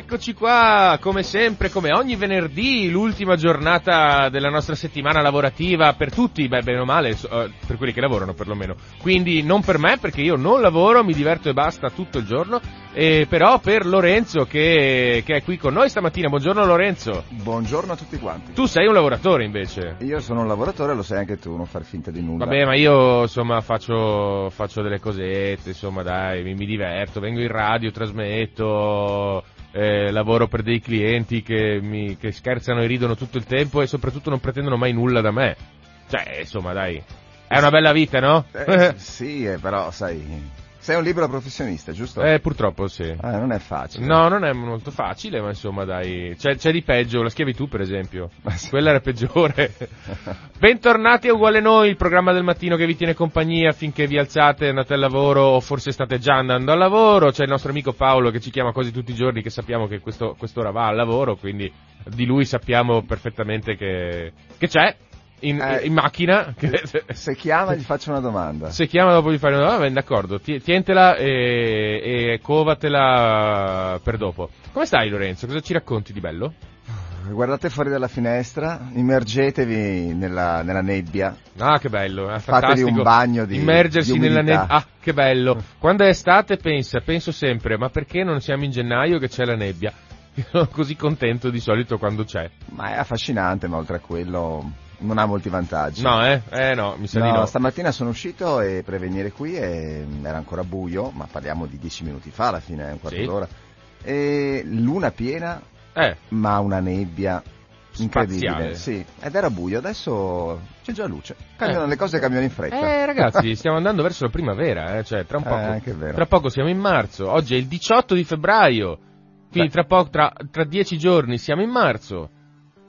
Eccoci qua, come sempre, come ogni venerdì, l'ultima giornata della nostra settimana lavorativa per tutti, beh, bene o male, eh, per quelli che lavorano perlomeno. Quindi non per me, perché io non lavoro, mi diverto e basta tutto il giorno, e però per Lorenzo che, che è qui con noi stamattina. Buongiorno Lorenzo. Buongiorno a tutti quanti. Tu sei un lavoratore invece. Io sono un lavoratore, lo sai anche tu, non far finta di nulla. Vabbè, ma io insomma faccio, faccio delle cosette, insomma dai, mi, mi diverto, vengo in radio, trasmetto, eh, lavoro per dei clienti che, mi, che scherzano e ridono tutto il tempo e soprattutto non pretendono mai nulla da me. Cioè, insomma dai, è una bella vita, no? Eh, sì, eh, però sai, sei un libero professionista, giusto? Eh, purtroppo sì. Ah, non è facile. No, non è molto facile, ma insomma dai, c'è, c'è di peggio, la schiavitù per esempio, quella era peggiore. Bentornati a Uguale Noi, il programma del mattino che vi tiene compagnia finché vi alzate, andate al lavoro o forse state già andando al lavoro, c'è il nostro amico Paolo che ci chiama quasi tutti i giorni che sappiamo che questo, quest'ora va al lavoro, quindi di lui sappiamo perfettamente che, che c'è. In, Eh. in macchina, Se chiama gli faccio una domanda. se chiama dopo di fare una domanda, va bene, d'accordo, Ti- tientela e, e covatela per dopo. Come stai Lorenzo? Cosa ci racconti di bello? Guardate fuori dalla finestra, immergetevi nella, nella nebbia. Ah, che bello, è Fatevi fantastico. un bagno di- Immergersi di nella nebbia. Ah, che bello. Quando è estate pensa, penso sempre, ma perché non siamo in gennaio che c'è la nebbia? Io sono così contento di solito quando c'è. Ma è affascinante, ma oltre a quello non ha molti vantaggi. No, eh? Eh no, mi sa di No, no. stamattina sono uscito e per venire qui e era ancora buio, ma parliamo di dieci minuti fa alla fine, un quarto Sì. d'ora. E luna piena, Eh, ma una nebbia incredibile. Spaziale. Sì, ed era buio, adesso c'è già luce. Cambiano, Eh. Le cose cambiano in fretta. Eh ragazzi, stiamo andando verso la primavera, eh, cioè tra un Eh, poco. vero. Tra poco siamo in marzo, oggi è il 18 di febbraio. Quindi tra poco tra, tra dieci giorni siamo in marzo.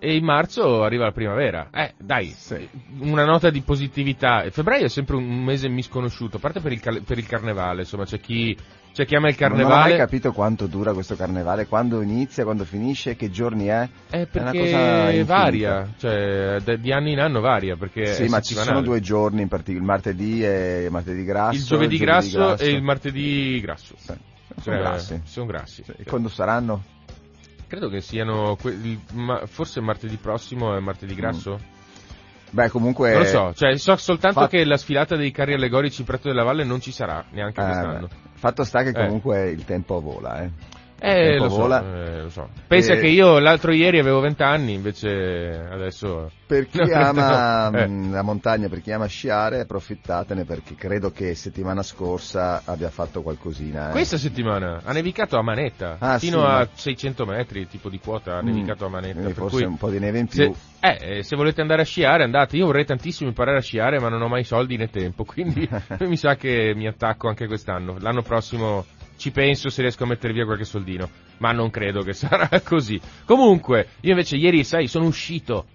E in marzo arriva la primavera. Eh, dai, Sì. una nota di positività. Febbraio è sempre un mese misconosciuto, a parte per il, cal- per il carnevale, insomma, c'è chi, c'è chi ama il Non ho mai carnevale. capito quanto dura questo carnevale, quando inizia, quando finisce, che giorni è. Eh, È una cosa perché varia, cioè da- di anno in anno varia, perché Sì, ma ci sono due giorni in particolare, il martedì e il martedì grasso. Il giovedì grasso, grasso. e il martedì grasso. Sì, Cioè, sono grassi. Sono grassi. E quando saranno? Credo che siano, que- il- ma- forse martedì prossimo è martedì grasso? Beh, comunque... Non lo so, cioè so soltanto Fa- che la sfilata dei carri allegorici in Prato della Valle non ci sarà, neanche eh, quest'anno. fatto sta che Eh. comunque il tempo vola, eh. Eh, tempo lo so, eh, lo so. Pensa E- che io l'altro ieri avevo 20 anni, invece adesso... Per chi No, ama eh. mh, la montagna, per chi ama sciare, approfittatene perché credo che settimana scorsa abbia fatto qualcosina. eh. Questa settimana ha nevicato a manetta, Ah, fino sì, a ma- 600 metri tipo di quota ha Mm, nevicato a manetta. quindi forse cui un po' di neve in più. Se, eh, eh, se volete andare a sciare andate, io vorrei tantissimo imparare a sciare ma non ho mai soldi né tempo, quindi mi sa che mi attacco anche quest'anno. L'anno prossimo ci penso se riesco a mettere via qualche soldino, ma non credo che sarà così. Comunque, io invece ieri, sai, sono uscito.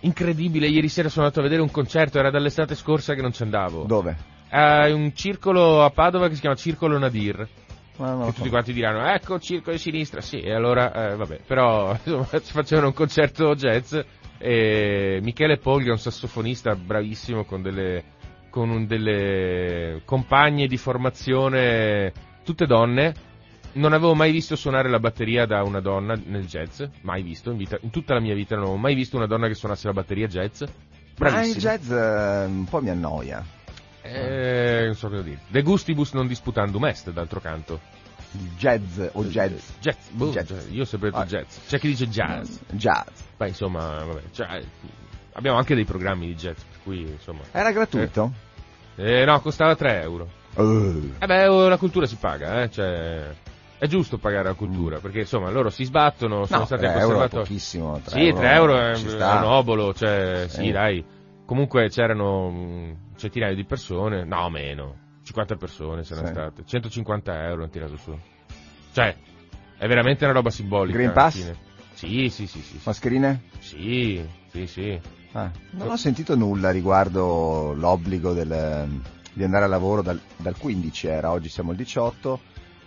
Incredibile, ieri sera sono andato a vedere un concerto, era dall'estate scorsa che non ci andavo. Dove? È un circolo a Padova che si chiama Circolo Nadir. Non lo Che tutti quanti diranno, ecco il circolo di sinistra, sì, e allora, eh, vabbè, però insomma, facevano un concerto jazz e Michele Polga è un sassofonista bravissimo con delle, con un- delle compagne di formazione, tutte donne. Non avevo mai visto suonare la batteria da una donna nel jazz, mai visto, in, vita- in tutta la mia vita non avevo mai visto una donna che suonasse la batteria jazz. Ma il jazz eh, un po' mi annoia. Eh, non so cosa dire. De gustibus non disputandum est, d'altro canto. Jazz o jazz. Jazz, boh, Jazz. io ho sempre detto Ah. jazz. C'è chi dice jazz. Jazz. Beh, insomma, vabbè, cioè, abbiamo anche dei programmi di jazz, per cui, insomma. Era gratuito? Eh, no, costava 3 euro. Eh. Eh beh, oh, la cultura si paga, eh, cioè... È giusto pagare la cultura, perché insomma loro si sbattono, sono No, stati 3 euro è conservatori. pochissimo. 3 Sì, 3 euro è, un obolo, cioè, sì, Eh. dai. Comunque c'erano mm, centinaia di persone, no, meno, 50 persone se ne Sì. state, 150 euro hanno tirato su. Cioè, è veramente una roba simbolica. Green Pass? Sì, sì, sì, sì, sì. Mascherine? Sì, sì, sì. Ah, non ho sentito nulla riguardo l'obbligo del- di andare a lavoro dal, dal 15 era, oggi siamo al 18,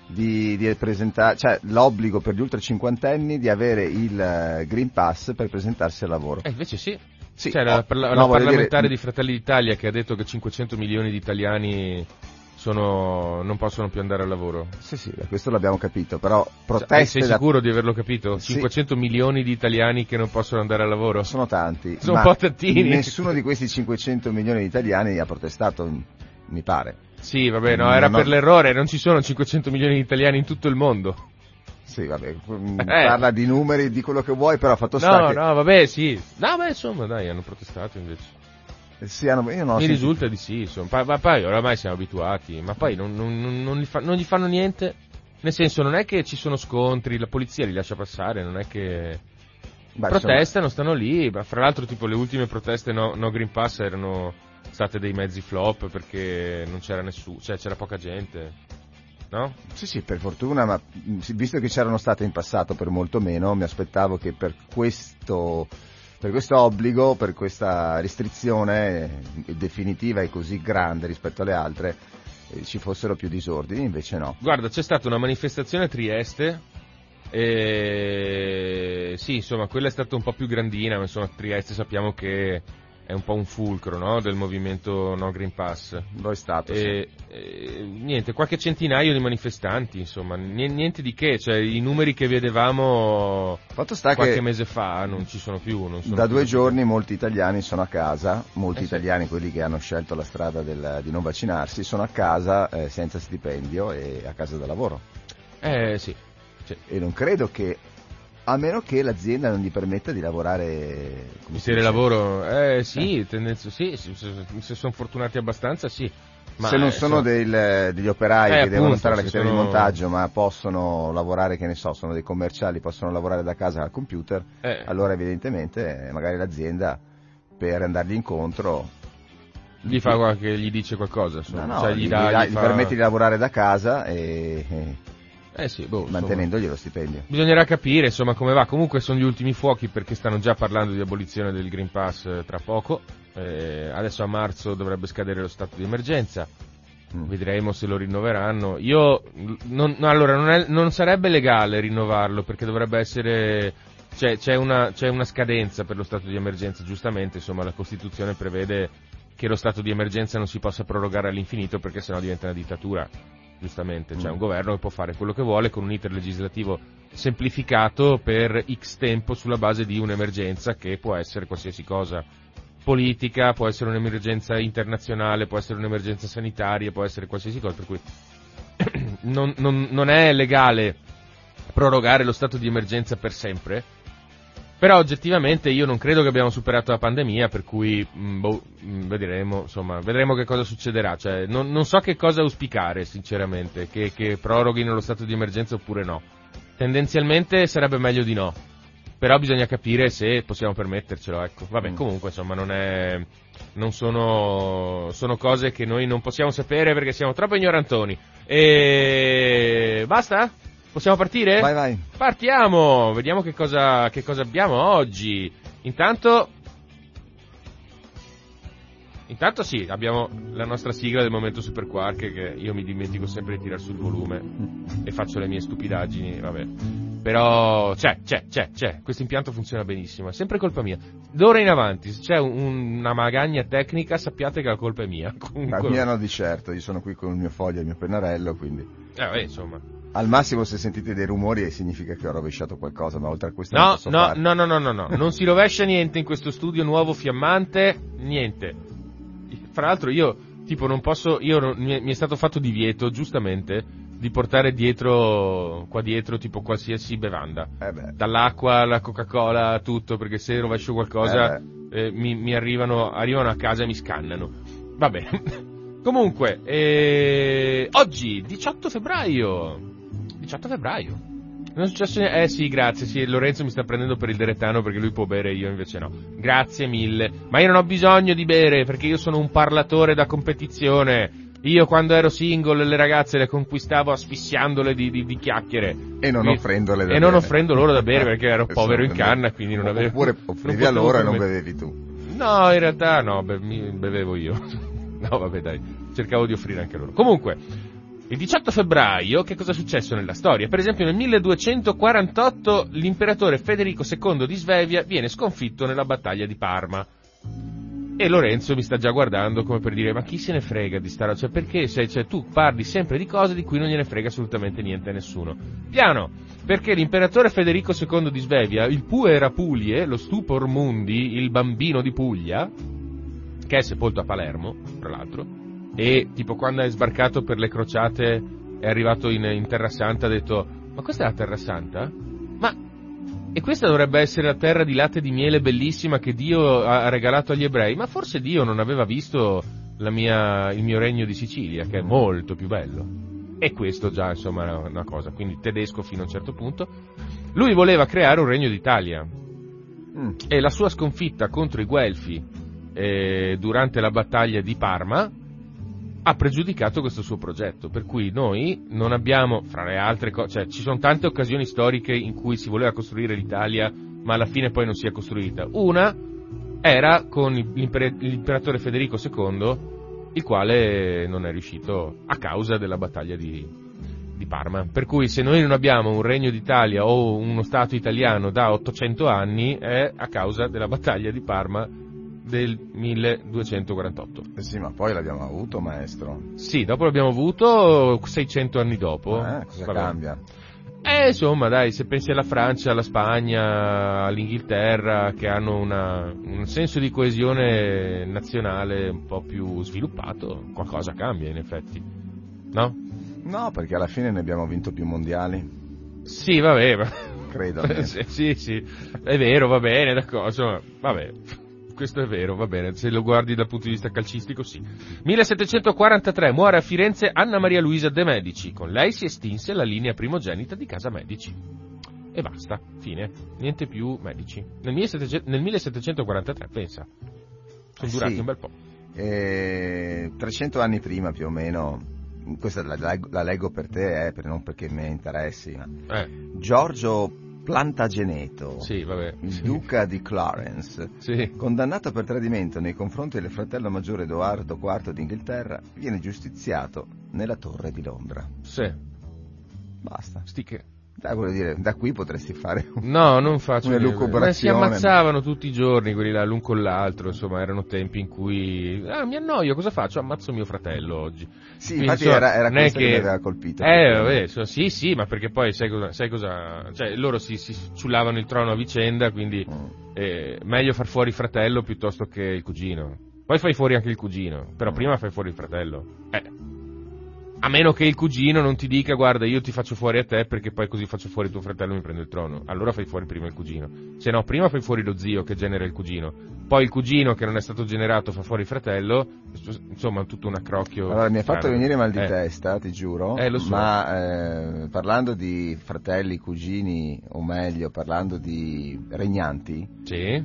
di, di presentare, cioè l'obbligo per gli ultra cinquantenni di avere il eh, Green Pass per presentarsi al lavoro. E invece sì. Sì, C'è la, oh, parla- no, la parlamentare dire- di Fratelli d'Italia che ha detto che 500 milioni di italiani sono, non possono più andare al lavoro. Sì, sì, questo l'abbiamo capito, però Cioè, proteste sei da- sicuro di averlo capito? Sì. 500 milioni di italiani che non possono andare al lavoro? sono tanti. Sono un po' tantini. Nessuno di questi 500 milioni di italiani ha protestato, mi pare. Sì, vabbè, no, era No, no. per l'errore, non ci sono 500 milioni di italiani in tutto il mondo. Sì, vabbè, mm, Eh. parla di numeri, di quello che vuoi, però ha fatto sta No, che no, vabbè, sì. No, beh, insomma, dai, hanno protestato invece. io non ho Mi sentito- risulta di sì, insomma. Pa- ma poi oramai siamo abituati, ma poi non, non- non- non gli fa- non gli fanno niente. Nel senso, non è che ci sono scontri, la polizia li lascia passare, non è che... Beh, protestano, stanno lì, ma fra l'altro tipo le ultime proteste no, no Green Pass erano state dei mezzi flop perché non c'era nessuno, cioè c'era poca gente, no? Sì, sì, per fortuna, ma mm, visto che c'erano state in passato per molto meno, mi aspettavo che per questo, per questo obbligo, per questa restrizione eh, definitiva e così grande rispetto alle altre, eh, ci fossero più disordini, invece no. Guarda, c'è stata una manifestazione a Trieste. E sì, insomma, quella è stata un po' più grandina, ma insomma, Trieste sappiamo che è un po' un fulcro no, del movimento No Green Pass. Lo è stato, sì. E, e, niente, qualche centinaio di manifestanti, insomma, ni- niente di che, cioè i numeri che vedevamo Fatto sta qualche che mese fa non ci sono più. Non sono da più due così. giorni molti italiani sono a casa, molti Eh sì. italiani, quelli che hanno scelto la strada del- di non vaccinarsi, sono a casa eh, senza stipendio e a casa da lavoro. Eh sì, E non credo che, a meno che l'azienda non gli permetta di lavorare come si lavoro, eh sì, tendenza- sì, sì, se, sono fortunati abbastanza sì. Ma, se non eh, sono insomma, del- degli operai Eh, che devono appunto, stare alla catena sono- di montaggio ma possono lavorare, che ne so, sono dei commerciali, possono lavorare da casa al computer, eh, allora evidentemente eh, magari l'azienda per andargli incontro gli fa qualche, gli dice qualcosa, no, no, cioè, gli, gli, dà, gli dà- gli fa- permette di lavorare da casa e, e Eh sì, boh, mantenendogli lo stipendio. Bisognerà capire insomma come va, comunque sono gli ultimi fuochi perché stanno già parlando di abolizione del Green Pass eh, tra poco, Eh, adesso a marzo dovrebbe scadere lo stato di emergenza, Mm. vedremo se lo rinnoveranno. Io, non, no, allora, non, è- non sarebbe legale rinnovarlo perché dovrebbe essere, cioè, c'è, una, c'è una scadenza per lo stato di emergenza, giustamente, insomma la Costituzione prevede che lo stato di emergenza non si possa prorogare all'infinito perché sennò diventa una dittatura, giustamente, cioè Mm. un governo che può fare quello che vuole con un iter legislativo semplificato per X tempo sulla base di un'emergenza che può essere qualsiasi cosa politica, può essere un'emergenza internazionale, può essere un'emergenza sanitaria, può essere qualsiasi cosa, per cui non, non- non è legale prorogare lo stato di emergenza per sempre, però oggettivamente io non credo che abbiamo superato la pandemia, per cui mh, boh, mh, vedremo, insomma, vedremo che cosa succederà, cioè, non, non so che cosa auspicare sinceramente, che, che proroghino lo stato di emergenza oppure no. Tendenzialmente sarebbe meglio di no, però bisogna capire se possiamo permettercelo, ecco. Vabbè, Mm. comunque insomma non è non sono sono cose che noi non possiamo sapere perché siamo troppo ignorantoni. E basta? Possiamo partire? Vai, vai. Partiamo, vediamo che cosa, che cosa abbiamo oggi. Intanto, intanto sì, abbiamo la nostra sigla del momento Super Quark che io mi dimentico sempre di tirare sul volume e faccio le mie stupidaggini, vabbè. Però c'è, c'è, c'è, c'è, questo impianto funziona benissimo, è sempre colpa mia. D'ora in avanti, se c'è un- una magagna tecnica, sappiate che la colpa è mia. La Comunque, mia no di certo, io sono qui con il mio foglio e il mio pennarello, quindi eh, vabbè, insomma. Al massimo se sentite dei rumori significa che ho rovesciato qualcosa, ma oltre a questo No, no, no, no, no, no, no, non si rovescia niente in questo studio nuovo fiammante, niente. Fra l'altro io, tipo, non posso, io non- mi, è, mi è stato fatto divieto, giustamente, di portare dietro, qua dietro, tipo qualsiasi bevanda. Eh beh, Dall'acqua alla Coca-Cola, tutto, perché se rovescio qualcosa, Eh eh, mi, mi arrivano, arrivano a casa e mi scannano. Va bene. Comunque, eh, oggi, 18 febbraio. 18 febbraio. Non è successo niente. Eh sì, grazie, sì, Lorenzo mi sta prendendo per il deretano perché lui può bere e io invece no. Grazie mille. Ma io non ho bisogno di bere perché io sono un parlatore da competizione. Io quando ero single le ragazze le conquistavo asfissiandole di, di, di chiacchiere. E non offrendole da E non bere. offrendo loro da bere perché ero Esatto, povero in canna quindi non avevo... Oppure non offrivi a loro e non bevevi tu. No, in realtà no, be- mi bevevo io. no, vabbè, dai, cercavo di offrire anche loro. Comunque, il 18 febbraio, che cosa è successo nella storia? Per esempio, nel 1248 l'imperatore Federico II di Svevia viene sconfitto nella battaglia di Parma. E Lorenzo mi sta già guardando come per dire, ma chi se ne frega di stare, cioè perché se, cioè, tu parli sempre di cose di cui non gliene frega assolutamente niente a nessuno. Piano, perché l'imperatore Federico II di Svevia, il Puera Pulie, lo Stupor Mundi, il bambino di Puglia, che è sepolto a Palermo, tra l'altro, e tipo quando è sbarcato per le crociate è arrivato in, in Terra Santa ha detto, ma questa è la Terra Santa? Ma e questa dovrebbe essere la terra di latte e di miele bellissima che Dio ha regalato agli ebrei, ma forse Dio non aveva visto la mia- il mio regno di Sicilia, che è molto più bello. E questo già, insomma, è una cosa. Quindi tedesco fino a un certo punto. Lui voleva creare un regno d'Italia. Mm. E la sua sconfitta contro i Guelfi eh, durante la battaglia di Parma ha pregiudicato questo suo progetto, per cui noi non abbiamo, fra le altre cose, cioè ci sono tante occasioni storiche in cui si voleva costruire l'Italia, ma alla fine poi non si è costruita. Una era con l'imper- l'imperatore Federico II, il quale non è riuscito a causa della battaglia di, di Parma. Per cui se noi non abbiamo un regno d'Italia o uno Stato italiano da 800 anni è a causa della battaglia di Parma del 1248. Eh sì, ma poi l'abbiamo avuto, maestro. Sì, dopo l'abbiamo avuto 600 anni dopo. Eh, cosa Vabbè. cambia? Eh, insomma, dai, se pensi alla Francia, alla Spagna, all'Inghilterra, che hanno una- un senso di coesione nazionale un po' più sviluppato, qualcosa cambia in effetti. No? No, perché alla fine ne abbiamo vinto più mondiali, Sì, vabbè, credo. sì, sì, è vero, va bene, d'accordo, insomma, vabbè, questo è vero, va bene, se lo guardi dal punto di vista calcistico sì. 1743 muore a Firenze Anna Maria Luisa de Medici, con lei si estinse la linea primogenita di casa Medici. E basta, fine, niente più Medici. Nel, 1700 nel 1743, pensa, sono Eh durati sì. un bel po'. E 300 anni prima più o meno, questa la, la- la leggo per te, eh, per- non perché mi interessi, ma Eh, Giorgio Plantageneto, sì, vabbè. il sì. duca di Clarence, Sì, condannato per tradimento nei confronti del fratello maggiore Edoardo IV d'Inghilterra, viene giustiziato nella torre di Londra. sì, Basta. sti Dai, voglio dire, da qui potresti fare un... No, non faccio Una niente. lucubrazione. Ma si ammazzavano tutti i giorni quelli là, l'un con l'altro, insomma, erano tempi in cui... Ah, mi annoio, cosa faccio? Ammazzo mio fratello oggi. Sì, Quindi, infatti insomma, era, era questo che... che- mi aveva colpito. Eh, vabbè, insomma, sì, sì, ma perché poi sai cosa... Sai cosa cioè, loro si, si ciullavano il trono a vicenda, quindi Mm. eh, meglio far fuori il fratello piuttosto che il cugino. Poi fai fuori anche il cugino, però Mm. prima fai fuori il fratello. Eh. A meno che il cugino non ti dica, guarda, io ti faccio fuori a te perché poi così faccio fuori tuo fratello e mi prendo il trono. Allora fai fuori prima il cugino. Se no, prima fai fuori lo zio che genera il cugino. Poi il cugino che non è stato generato fa fuori il fratello. Insomma, tutto un accrocchio. Allora, mi ha fatto venire mal di Eh. testa, ti giuro. Eh, lo so. Ma eh, parlando di fratelli, cugini, o meglio, parlando di regnanti, Sì.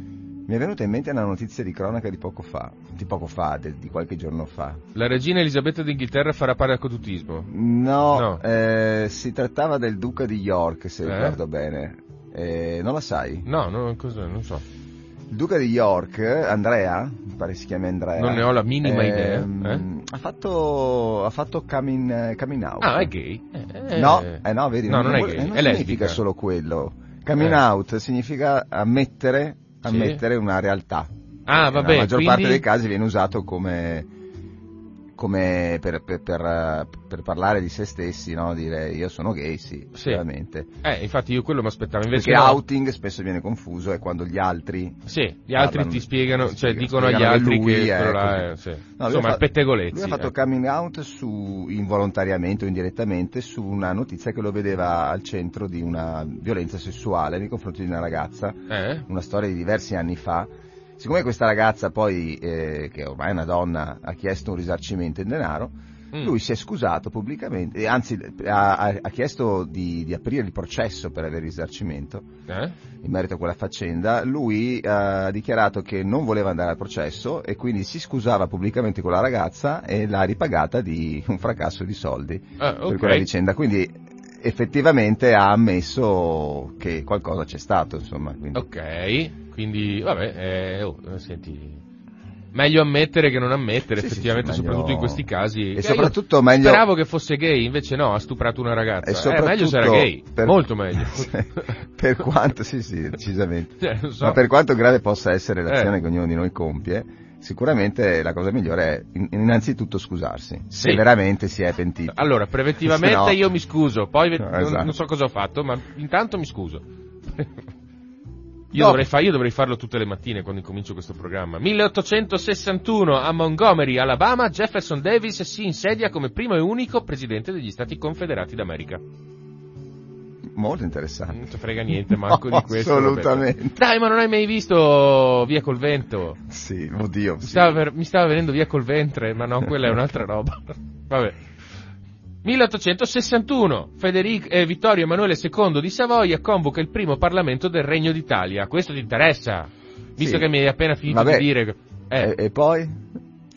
mi è venuta in mente una notizia di cronaca di poco fa, di poco fa, de- di qualche giorno fa. La regina Elisabetta d'Inghilterra farà paracadutismo. No, No. eh, si trattava del duca di York, se Eh? ricordo bene. Eh, non la sai? No, no, cosa, non so. Il duca di York, Andrea, mi pare si chiami Andrea. Non ne ho la minima idea, ehm, eh? Ha fatto, ha fatto coming, coming out. Ah, è gay? Eh, No, eh no, vedi, No, non, è vuol- gay, non è significa lesbica. solo quello. Coming out significa ammettere, Sì. ammettere una realtà. Ah, vabbè, Nella maggior quindi... parte dei casi viene usato come, come per, per- per, per parlare di se stessi, no? Dire io sono gay, sì, Sì. veramente. Eh, infatti io quello mi aspettavo, invece Perché no. outing spesso viene confuso, è quando gli altri... Sì, gli altri parlano- ti spiegano, ti cioè spiegano- dicono agli altri lui, che eh, quello là è, sì. No, insomma, ha fatto- pettegolezzi. Lui ha fatto ecco. coming out su, involontariamente o indirettamente su una notizia che lo vedeva al centro di una violenza sessuale nei confronti di una ragazza, Eh? una storia di diversi anni fa. Siccome questa ragazza poi, eh, che ormai è una donna, ha chiesto un risarcimento in denaro, Mm. Lui si è scusato pubblicamente, e anzi ha, ha- chiesto di, di aprire il processo per avere risarcimento Eh? in merito a quella faccenda. Lui ha dichiarato che non voleva andare al processo e quindi si scusava pubblicamente con la ragazza e l'ha ripagata di un fracasso di soldi Ah, per ok. quella vicenda. Quindi effettivamente ha ammesso che qualcosa c'è stato, insomma. quindi- Ok, quindi vabbè, eh, oh, eh, senti, meglio ammettere che non ammettere, Sì, sì, effettivamente, sì, meglio- soprattutto in questi casi. E Eh, soprattutto io meglio- Speravo che fosse gay, invece no, ha stuprato una ragazza. E Eh, soprattutto meglio se era gay, per- molto meglio. per quanto, sì, sì, decisamente. Cioè, so. Ma per quanto grave possa essere l'azione Eh. che ognuno di noi compie, sicuramente la cosa migliore è in- innanzitutto scusarsi, se Sì. veramente si è pentito. Allora, preventivamente no- io mi scuso, poi No, esatto. non so cosa ho fatto, ma intanto mi scuso. Io, dovrei fa- io dovrei farlo tutte le mattine quando incomincio questo programma. 1861 a Montgomery, Alabama, Jefferson Davis si insedia come primo e unico presidente degli Stati Confederati d'America. Molto interessante. Non ci frega niente manco No, di questo. vabbè. assolutamente. Dai, ma non hai mai visto Via col vento? Sì, oddio. Mi sì. stava, ver- mi stava venendo via col ventre, ma no, quella è un'altra roba. Vabbè. 1861, Federico, eh, Vittorio Emanuele II di Savoia convoca il primo Parlamento del Regno d'Italia. Questo ti interessa? Visto Sì. che mi hai appena finito Vabbè. di dire... Eh, E, e poi?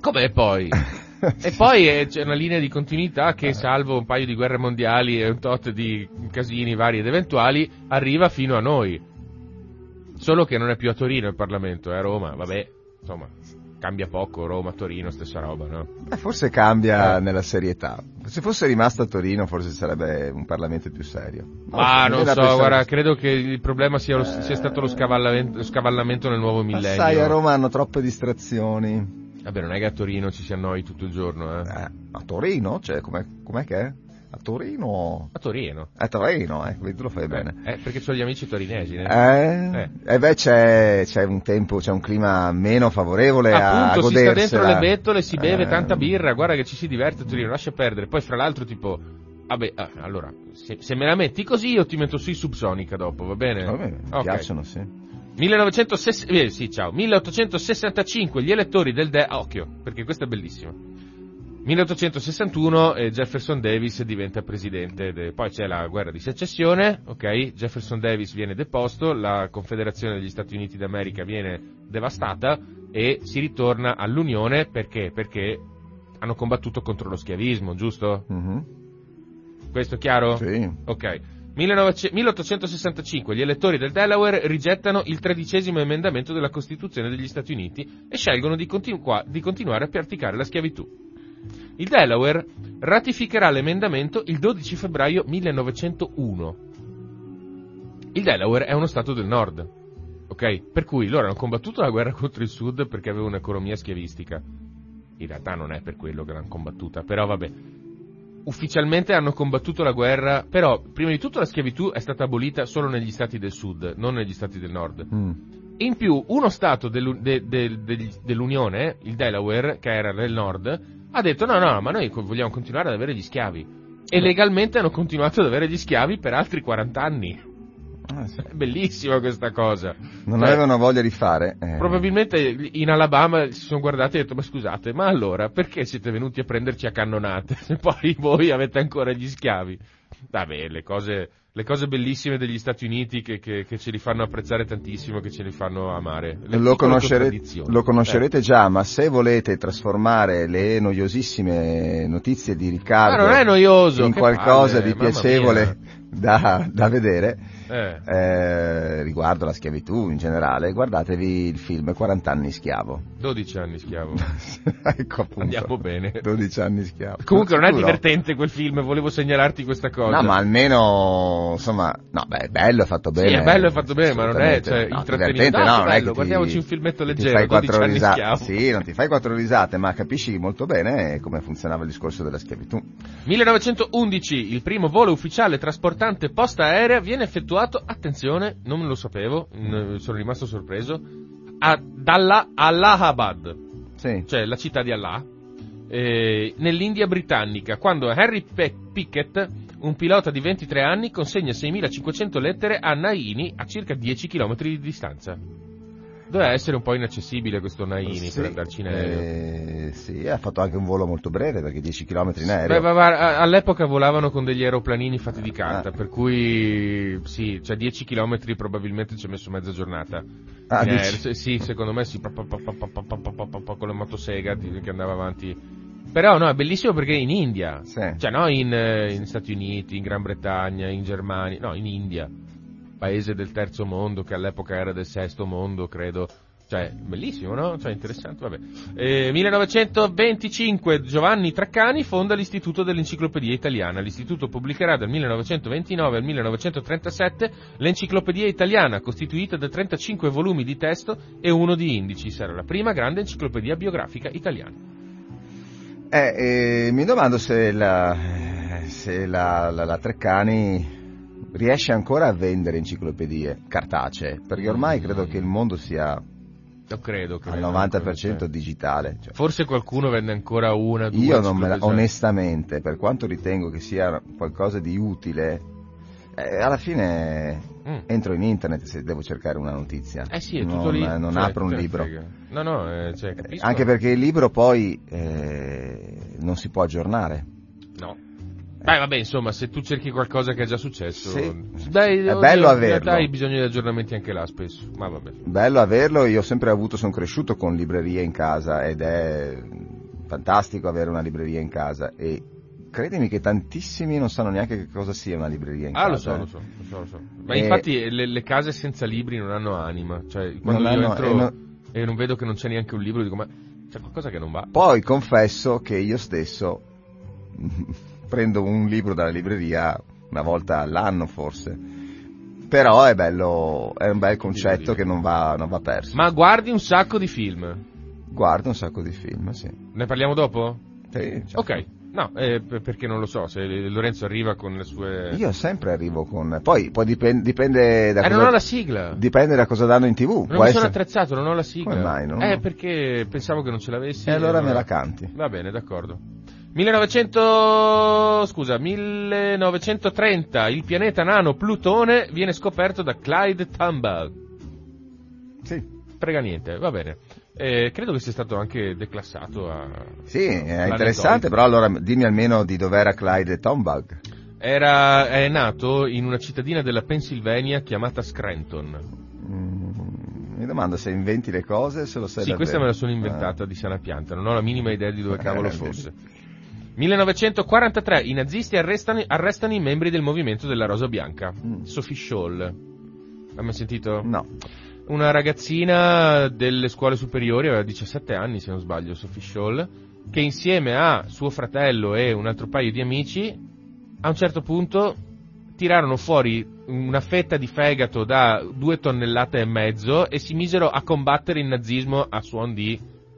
com'è poi? E poi eh, c'è una linea di continuità che, salvo un paio di guerre mondiali e un tot di casini vari ed eventuali, arriva fino a noi. Solo che non è più a Torino il Parlamento, è a Roma, vabbè, insomma, cambia poco, Roma, Torino, stessa roba, no? Eh, forse cambia Eh. nella serietà. Se fosse rimasto a Torino forse sarebbe un Parlamento più serio. Ma non mi viene so, pensare- guarda, credo che il problema sia, lo- sia stato lo scavallamento, lo scavallamento nel nuovo Ma millennio. sai, a Roma hanno troppe distrazioni. Vabbè, non è che a Torino ci si annoi tutto il giorno, eh. Eh, a Torino? Cioè, com'è, com'è che è? A Torino? A Torino. A Torino, eh, vedi, tu lo fai bene. Eh, perché ho gli amici torinesi, eh. Eh, Eh. e beh c'è, c'è un tempo, c'è un clima meno favorevole a Appunto, si sta godersela. dentro le bettole, si beve Eh, tanta birra, guarda che ci si diverte a Torino, lascia perdere. Poi, fra l'altro, tipo, vabbè, ah, allora, se, se me la metti così, io ti metto sui Subsonica dopo, va bene? Va bene, mi Ok. piacciono, sì. 1960 eh, sì, ciao. 1865, gli elettori del De... ah, occhio, perché questo è bellissimo. 1861 eh, Jefferson Davis diventa presidente, de- poi c'è la guerra di secessione, ok? Jefferson Davis viene deposto, la Confederazione degli Stati Uniti d'America viene devastata e si ritorna all'Unione perché? Perché hanno combattuto contro lo schiavismo, giusto? Mhm. Questo è chiaro? Sì. Ok. 1900 1865 gli elettori del Delaware rigettano il tredicesimo emendamento della Costituzione degli Stati Uniti e scelgono di, continua- di continuare a praticare la schiavitù. Il Delaware ratificherà l'emendamento il 12 febbraio 1901. Il Delaware è uno stato del nord, ok? Per cui loro hanno combattuto la guerra contro il sud perché aveva un'economia schiavistica. In realtà non è per quello che l'hanno combattuta, però vabbè ufficialmente hanno combattuto la guerra, però prima di tutto la schiavitù è stata abolita solo negli stati del sud, non negli stati del nord. Mm. In più, uno stato dell'u- de- de- degli- dell'Unione, il Delaware, che era del nord, ha detto no, no, ma noi vogliamo continuare ad avere gli schiavi. E legalmente hanno continuato ad avere gli schiavi per altri 40 anni. Ah, sì. È bellissima questa cosa. Non Cioè, avevano voglia di fare. eh. Probabilmente in Alabama si sono guardati e hanno detto, ma scusate, ma allora perché siete venuti a prenderci a cannonate se poi voi avete ancora gli schiavi? Vabbè, le cose, le cose bellissime degli Stati Uniti che, che, che ce li fanno apprezzare tantissimo, che ce li fanno amare. Le Lo, conoscere- lo conoscerete già, ma se volete trasformare le noiosissime notizie di Riccardo è noioso, in qualcosa palle, di piacevole da, da vedere, Eh, eh. riguardo la schiavitù in generale, guardatevi il film 40 anni schiavo. 12 anni schiavo. ecco appunto. Andiamo bene. 12 anni schiavo. Comunque non è divertente quel film, volevo segnalarti questa cosa. No, ma almeno, insomma, no, beh, è bello, è fatto bene. Sì, è bello, è fatto bene, ma non è, cioè, no, intrattenimento. No, non è bello, che ti- guardiamoci un filmetto leggero, fai 12 quattro anni risate. schiavo. Sì, non ti fai quattro risate, ma capisci molto bene come funzionava il discorso della schiavitù. 1911, il primo volo ufficiale trasportante posta aerea viene effettuato, attenzione, non lo sapevo, sono rimasto sorpreso, a, dalla Allahabad, Sì. cioè la città di Allah, eh, nell'India britannica, quando Harry Pe- Pickett, un pilota di 23 anni, consegna 6.500 lettere a Naini a circa 10 km di distanza. Doveva essere un po' inaccessibile questo Naini sì, per andarci in aereo. Eh, sì, ha fatto anche un volo molto breve perché 10 km in aereo. Beh, all'epoca volavano con degli aeroplanini fatti di carta, ah. per cui sì, cioè 10 km probabilmente ci ha messo mezza giornata. Ah, aereo, sì, secondo me sì, con la motosega che andava avanti. Però no, è bellissimo perché in India, sì. cioè no in, in Stati Uniti, in Gran Bretagna, in Germania, no, in India paese del terzo mondo che all'epoca era del sesto mondo, credo. Cioè, bellissimo, no? Cioè, interessante, vabbè. Eh, 1925 Giovanni Traccani fonda l'Istituto dell'Enciclopedia Italiana. L'istituto pubblicherà dal 1929 al 1937 l'Enciclopedia Italiana, costituita da 35 volumi di testo e uno di indici. Sarà la prima grande enciclopedia biografica italiana. Eh, eh, mi domando se la, se la, la- la Treccani riesce ancora a vendere enciclopedie cartacee, perché ormai credo che il mondo sia Io credo che al venga 90% ancora- digitale. cioè. Forse qualcuno vende ancora una, due Io non me la, enciclopedie. onestamente, per quanto ritengo che sia qualcosa di utile, eh, alla fine Mm. entro in internet se devo cercare una notizia. Eh sì, è non, tutto lì. Non Cioè, apro un libro. frega. No, no, eh, cioè. Anche perché il libro poi eh, non si può aggiornare. Beh, vabbè, insomma, se tu cerchi qualcosa che è già successo, Sì. dai, È bello in realtà averlo. hai bisogno di aggiornamenti anche là spesso. Ma vabbè. Bello averlo, io ho sempre avuto, sono cresciuto con librerie in casa ed è fantastico avere una libreria in casa e credimi che tantissimi non sanno neanche che cosa sia una libreria in Ah, lo casa. so, eh. lo so, lo so, lo so. Ma E- infatti le, le case senza libri non hanno anima. Cioè, quando Non io hanno- entro e no- e non vedo che non c'è neanche un libro, dico, ma c'è qualcosa che non va. Poi confesso che io stesso prendo un libro dalla libreria una volta all'anno forse. Però è bello, è un bel concetto che non va, non va perso. Ma guardi un sacco di film. Guardo un sacco di film, sì. Ne parliamo dopo? Sì, certo. Ok. No, eh, perché non lo so, se Lorenzo arriva con le sue... Io sempre arrivo con... Poi, poi dipende, dipende da Eh, cosa... non ho la sigla. Dipende da cosa danno in tv. Non Può mi sono essere- attrezzato, non ho la sigla. Come mai, no? Eh, perché pensavo che non ce l'avessi. E allora me la canti. Va bene, d'accordo. 1900... scusa, 1930, il pianeta nano Plutone viene scoperto da Clyde Tombaugh. Sì. Frega niente, va bene. Eh, credo che sia stato anche declassato a... Sì, è interessante, però allora dimmi almeno di dov'era Clyde Tombag. Era, è nato in una cittadina della Pennsylvania chiamata Scranton. Mm, mi domando se inventi le cose, se lo sai Sì, davvero. questa me la sono Ah. inventata di sana pianta, non ho la minima idea di dove Eh, cavolo vedi. fosse. 1943, i nazisti arrestano, arrestano i membri del movimento della Rosa Bianca. Mm. Sophie Scholl. Hai mai sentito? No. Una ragazzina delle scuole superiori, aveva 17 anni se non sbaglio, Sophie Scholl, che insieme a suo fratello e un altro paio di amici, a un certo punto tirarono fuori una fetta di fegato da due tonnellate e mezzo e si misero a combattere il nazismo a suon di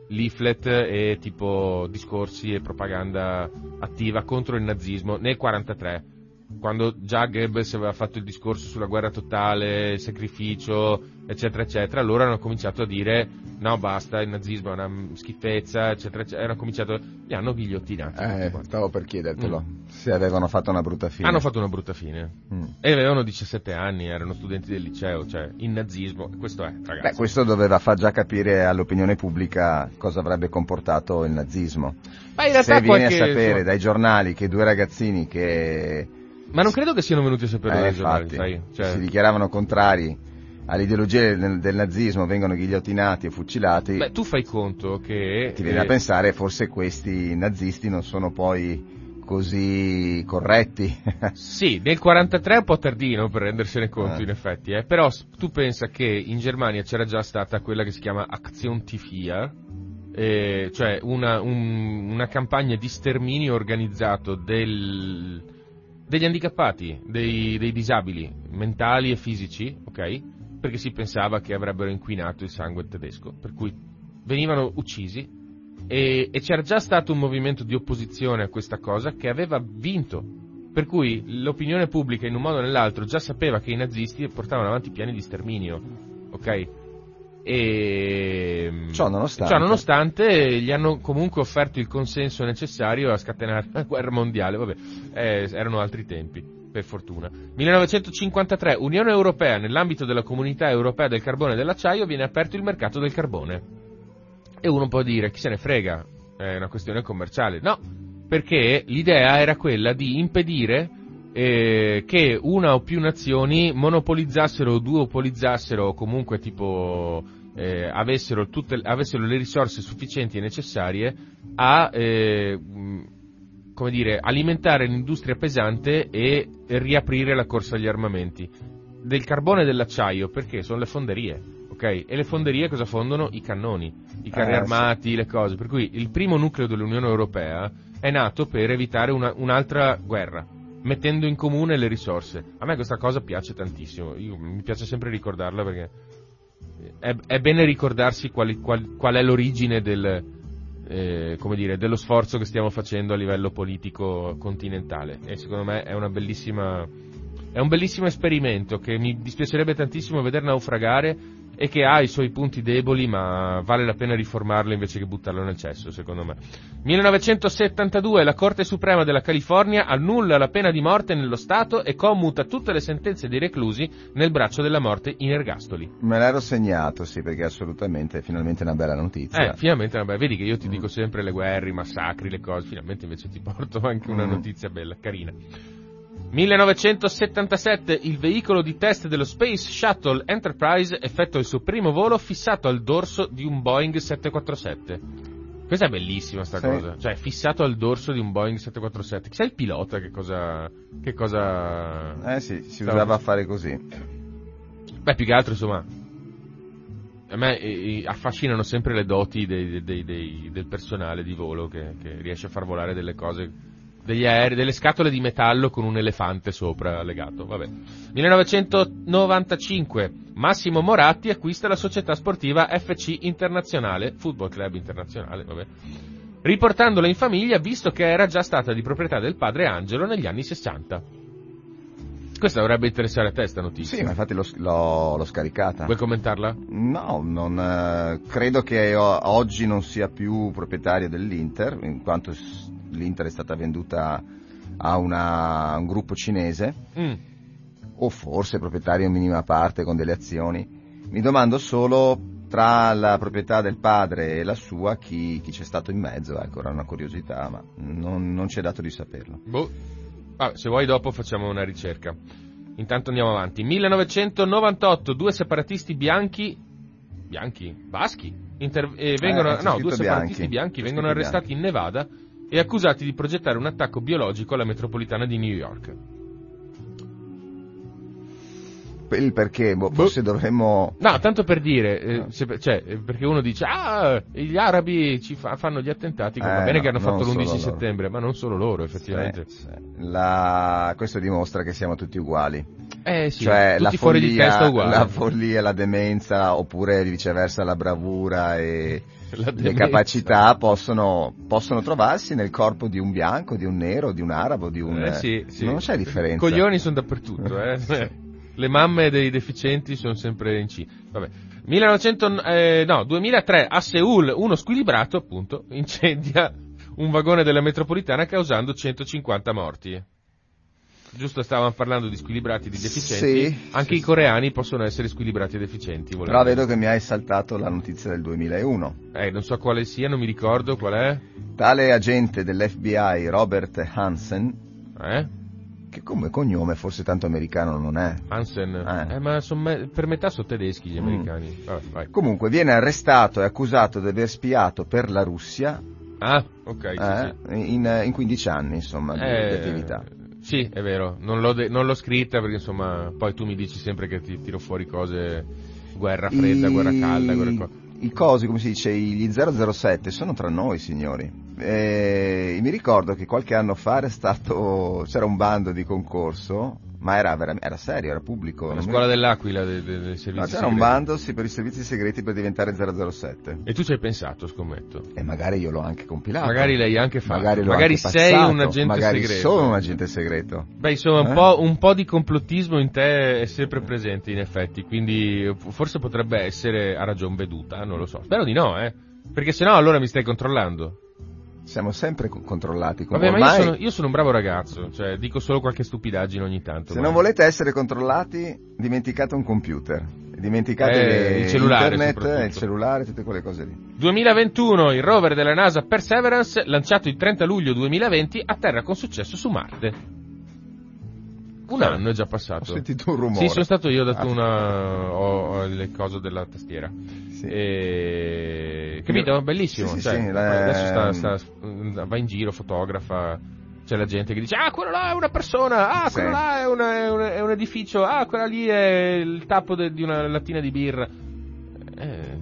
leaflet e tipo discorsi e propaganda attiva contro il nazismo nel 43 quando già Goebbels aveva fatto il discorso sulla guerra totale, il sacrificio, eccetera, eccetera, loro hanno cominciato a dire no basta, il nazismo è una schifezza, eccetera, eccetera, hanno cominciato, li hanno ghigliottinati. Eh, stavo per chiedertelo. Mm. Se avevano fatto una brutta fine. Hanno fatto una brutta fine. Mm. E avevano 17 anni, erano studenti del liceo, cioè il nazismo, questo è, ragazzi. Beh, questo doveva far già capire all'opinione pubblica cosa avrebbe comportato il nazismo. Ma in realtà Se vieni qualche- a sapere dai giornali che due ragazzini che Ma non credo che siano venuti a sapere eh, dai giornali, infatti, sai? Cioè, si dichiaravano contrari all'ideologia del, del nazismo, vengono ghigliottinati e fucilati, beh, tu fai conto che... ti viene eh, a pensare forse questi nazisti non sono poi così corretti. Sì, nel 43 è un po' tardino per rendersene conto Eh. in effetti, eh. però tu pensa che in Germania c'era già stata quella che si chiama Aktion Tifia, eh, cioè una, un- una campagna di sterminio organizzato del- degli handicappati, dei, dei disabili mentali e fisici, ok? Perché si pensava che avrebbero inquinato il sangue tedesco, per cui venivano uccisi e, e c'era già stato un movimento di opposizione a questa cosa che aveva vinto. Per cui l'opinione pubblica in un modo o nell'altro già sapeva che i nazisti portavano avanti piani di sterminio, ok? E Ciò nonostante. ciò nonostante gli hanno comunque offerto il consenso necessario a scatenare la guerra mondiale, vabbè, eh, erano altri tempi. per fortuna. 1953, Unione Europea, nell'ambito della comunità europea del carbone e dell'acciaio, viene aperto il mercato del carbone. E uno può dire, chi se ne frega, è una questione commerciale. No, perché l'idea era quella di impedire eh, che una o più nazioni monopolizzassero o duopolizzassero o comunque tipo eh, avessero, tutte, avessero, le risorse sufficienti e necessarie a eh, come dire, alimentare l'industria pesante e riaprire la corsa agli armamenti. Del carbone e dell'acciaio, perché sono le fonderie, ok? E le fonderie cosa fondono? I cannoni, i carri Eh, armati, le cose. Per cui il primo nucleo dell'Unione Europea è nato per evitare una- un'altra guerra, mettendo in comune le risorse. A me questa cosa piace tantissimo, Io- mi piace sempre ricordarla perché è, è bene ricordarsi quali- qual, qual è l'origine del, eh, dire, dello sforzo che stiamo facendo a livello politico continentale. E secondo me è una bellissima è un bellissimo esperimento che mi dispiacerebbe tantissimo veder naufragare e che ha i suoi punti deboli ma vale la pena riformarlo invece che buttarlo nel cesso secondo me 1972 la Corte Suprema della California annulla la pena di morte nello Stato e commuta tutte le sentenze dei reclusi nel braccio della morte in ergastoli Me l'ero segnato, sì, perché assolutamente è finalmente una bella notizia. Eh, finalmente, vabbè, vedi che io ti dico sempre le guerre, i massacri, le cose, finalmente invece ti porto anche una Mm. notizia bella, carina. 1977 il veicolo di test dello Space Shuttle Enterprise effettua il suo primo volo fissato al dorso di un Boeing 747. Questa è bellissima sta Sì. cosa, cioè fissato al dorso di un Boeing 747. Chissà il pilota che cosa... Che cosa... Eh sì, si Stavo- usava a fare così. Beh, più che altro, insomma, a me eh, affascinano sempre le doti dei- dei- dei- del personale di volo che, che riesce a far volare delle cose, degli aerei, delle scatole di metallo con un elefante sopra legato. Vabbè. 1995, Massimo Moratti acquista la società sportiva FC Internazionale, Football Club Internazionale, vabbè, riportandola in famiglia visto che era già stata di proprietà del padre Angelo negli anni 60. Questa dovrebbe interessare a te sta notizia. Sì, ma infatti l'ho, l'ho- l'ho scaricata. Vuoi commentarla? No, non, eh, credo che oggi non sia più proprietario dell'Inter, in quanto l'Inter è stata venduta a, una- a un gruppo cinese, Mm. o forse proprietario in minima parte con delle azioni. Mi domando solo tra la proprietà del padre e la sua chi, chi c'è stato in mezzo, ecco, era una curiosità, ma non, non c'è dato di saperlo. Boh. Vabbè, se vuoi dopo facciamo una ricerca. Intanto andiamo avanti. 1998, due separatisti bianchi, bianchi, baschi, inter- eh, vengono, Eh, c'è no, due separatisti bianchi. bianchi vengono arrestati in Nevada e accusati di progettare un attacco biologico alla metropolitana di New York. Il perché, boh, Boh. forse dovremmo... No, tanto per dire, eh, Ah. se- cioè, eh, perché uno dice, ah, gli arabi ci fa- fanno gli attentati, va Eh, bene no, che hanno fatto non l'11 solo loro. settembre, ma non solo loro, effettivamente. Sì, sì. La- Questo dimostra che siamo tutti uguali. Eh sì, cioè la follia, la follia, la demenza, oppure viceversa la bravura e La le capacità possono, possono trovarsi nel corpo di un bianco, di un nero, di un arabo, di un... Eh sì, sì. Non c'è differenza. I coglioni sono dappertutto, eh. Le mamme dei deficienti sono sempre in C. Vabbè. 1900, eh, no, 2003 a Seoul uno squilibrato, appunto, incendia un vagone della metropolitana causando 150 morti. Giusto stavamo parlando di squilibrati e di deficienti. Sì, Anche sì, i coreani possono essere squilibrati e deficienti. volendo. Però vedo che mi hai saltato la notizia del 2001. Eh, non so quale sia, non mi ricordo qual è. Tale agente dell'FBI, Robert Hansen, Eh? che come cognome forse tanto americano non è, Hansen. Eh. Eh, ma me- per metà sono tedeschi gli Mm. americani. Vabbè, vai. comunque viene arrestato e accusato di aver spiato per la Russia Ah, ok. sì, eh, sì. in, in 15 anni insomma di, Eh, di attività. Sì, è vero, non l'ho, de- non l'ho scritta perché insomma poi tu mi dici sempre che ti tiro fuori cose, guerra fredda, I- guerra calda, guerra co- I cosi, come si dice, gli 007 sono tra noi, signori. E mi ricordo che qualche anno fa era stato, c'era un bando di concorso, ma era, era serio, era pubblico. La non mi- scuola dell'Aquila dei, dei- dei servizi No, c'era un bando sì, per i servizi segreti per diventare 007. E tu ci hai pensato, scommetto. E magari io l'ho anche compilato. Magari l'hai anche fatto. Magari, Magari sei passato, un agente magari segreto. sono un agente segreto. Beh, insomma, un, Eh? po', un po' di complottismo in te è sempre presente, in effetti, quindi forse potrebbe essere a ragion veduta, non lo so. Spero di no, eh. Perché sennò allora mi stai controllando. Siamo sempre co- controllati. Vabbè, ma io ormai- sono, io sono un bravo ragazzo, cioè dico solo qualche stupidaggine ogni tanto. Se ma- non volete essere controllati, dimenticate un computer. Dimenticate Eh, le- il cellulare, internet, soprattutto. il cellulare, tutte quelle cose lì. 2021, il rover della NASA Perseverance, lanciato il 30 luglio 2020, atterra con successo su Marte. Un Sì. anno è già Ho passato. sentito un rumore. Sì, sono stato io, ho dato Ah. una... ho, ho le cose della tastiera. Sì. E... Capito? Bellissimo. Sì, cioè, sì, Adesso sta, sta- va in giro, fotografa. C'è la gente che dice, ah, quello là è una persona, ah, Sì. quello là è, una- è un- è un edificio, ah, quella lì è il tappo de- di una lattina di birra. Eh,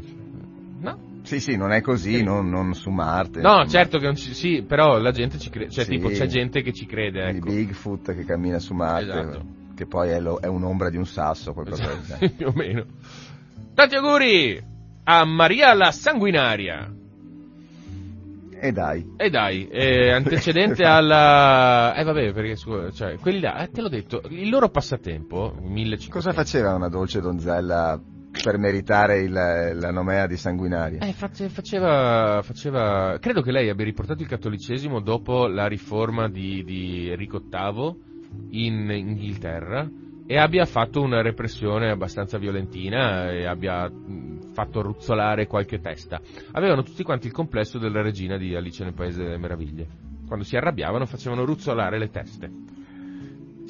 no, Sì, sì, non è così, Sì. non, non su Marte. No, insomma. certo che non ci, sì, però la gente ci crede, cioè Sì. tipo c'è gente che ci crede, Di ecco. Bigfoot che cammina su Marte, Esatto. che poi è, lo- è un'ombra di un sasso, qualcosa Esatto, più o meno. Tanti auguri a Maria la Sanguinaria. E dai. E dai, eh, antecedente alla... Eh vabbè, perché scusa, cioè, quelli là, eh, te l'ho detto, il loro passatempo, 1500... Cosa faceva una dolce donzella per meritare il- la nomea di sanguinaria? Eh, face- faceva, faceva, credo che lei abbia riportato il cattolicesimo dopo la riforma di, di Enrico VIII in Inghilterra e abbia fatto una repressione abbastanza violentina e abbia fatto ruzzolare qualche testa. Avevano tutti quanti il complesso della regina di Alice nel Paese delle Meraviglie. Quando si arrabbiavano facevano ruzzolare le teste.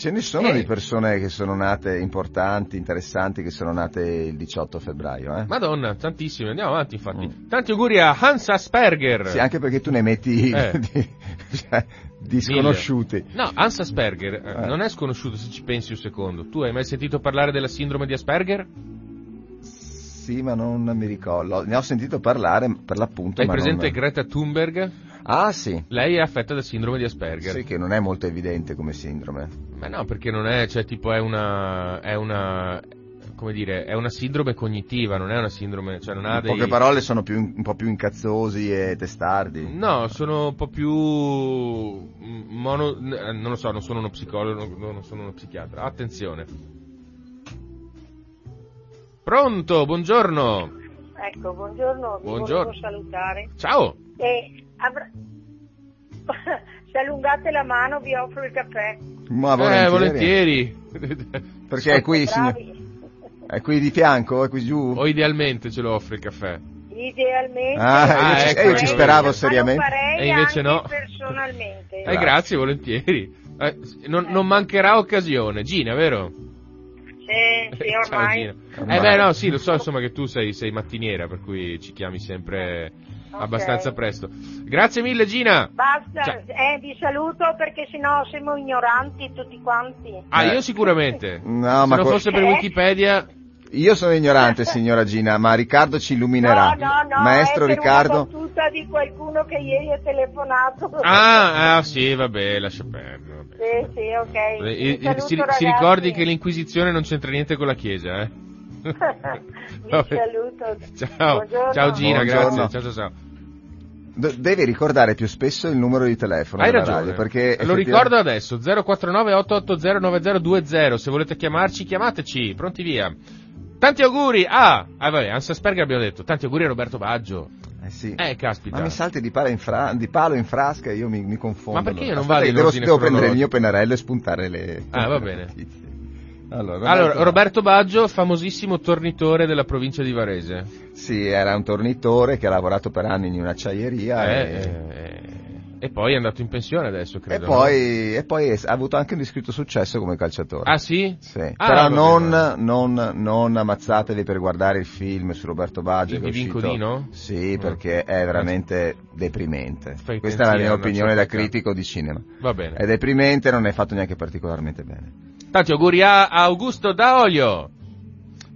Ce ne sono Eh. di persone che sono nate importanti, interessanti, che sono nate il 18 febbraio, eh? Madonna, tantissime, andiamo avanti infatti. Mm. Tanti auguri a Hans Asperger. Sì, anche perché tu ne metti Eh. di, cioè, di sconosciuti. No, Hans Asperger eh, Eh. non è sconosciuto se ci pensi un secondo. Tu hai mai sentito parlare della sindrome di Asperger? Sì, ma non mi ricordo. Ne ho sentito parlare per l'appunto. Hai presente non... Greta Thunberg? Ah, sì. Lei è affetta da sindrome di Asperger. Sì, che non è molto evidente come sindrome. Ma no, perché non è, cioè tipo è una è una come dire, è una sindrome cognitiva, non è una sindrome, cioè non ha In dei poche parole sono più, un po' più incazzosi e testardi. No, sono un po' più mm, mono eh, non lo so, non sono uno psicologo, non sono uno psichiatra. Attenzione. Pronto, buongiorno. Ecco, buongiorno, vi Buongiorno. volevo salutare. Ciao. E avra- Se allungate la mano vi offro il caffè. Ma Eh, volentieri. volentieri. Perché è qui, signor- è qui di fianco, è qui giù? o idealmente ce lo offre il caffè. Idealmente. Ah, Ah, io, ci, ecco, eh, io ci ecco. speravo seriamente. E invece no. personalmente. Eh, grazie, volentieri. Eh, non, non mancherà occasione. Gina, vero? Sì, sì, Ciao ormai. Gina. Ormai. Eh beh no, sì, lo so insomma che tu sei, sei mattiniera, per cui ci chiami sempre Ok. abbastanza presto. Grazie mille Gina. Basta, eh, vi saluto perché sennò siamo ignoranti tutti quanti. Ah, Eh. io sicuramente. No, Se ma non fosse per Eh? Wikipedia... Io sono ignorante, signora Gina, ma Riccardo ci illuminerà. No, no, no, Maestro è per Riccardo. una battuta di qualcuno che ieri ha telefonato. Ah, ah, sì, vabbè, lascia perdere. vabbè. Sì, sì, ok. Eh, eh, saluto, si, si ricordi che l'Inquisizione non c'entra niente con la Chiesa, eh? Vi Vabbè. saluto. Ciao, Buongiorno. ciao Gina, Buongiorno. grazie. Ciao, ciao, ciao. Devi ricordare più spesso il numero di telefono Hai della ragione. radio, perché Lo effettivamente- ricordo adesso, 049 880 9020. Se volete chiamarci, chiamateci. Pronti via. Tanti auguri a... Ah, vabbè, Hans Asperger abbiamo detto. Tanti auguri a Roberto Baggio. Eh sì. Eh, caspita. Ma mi salti di, palo in fra- di palo in frasca e io mi, mi confondo. Ma perché non Aspetta vale che devo, devo prendere il mio pennarello e spuntare le... Ah, va bene. Allora, Allora, Roberto- Roberto Baggio, famosissimo tornitore della provincia di Varese. Sì, era un tornitore che ha lavorato per anni in un'acciaieria Eh, e... eh, e poi è andato in pensione adesso, E credo. poi, e poi ha avuto anche un discreto successo come calciatore. no? Ah, sì? Sì, Ah, però non, non, non ammazzatevi per guardare il film su Roberto Baggio. Uscito- Codino? Sì, Mm. perché è veramente deprimente. Fai Questa è la mia opinione da critico di cinema. Va bene. È deprimente e non è fatto neanche particolarmente bene. Tanti auguri a Augusto Daolio,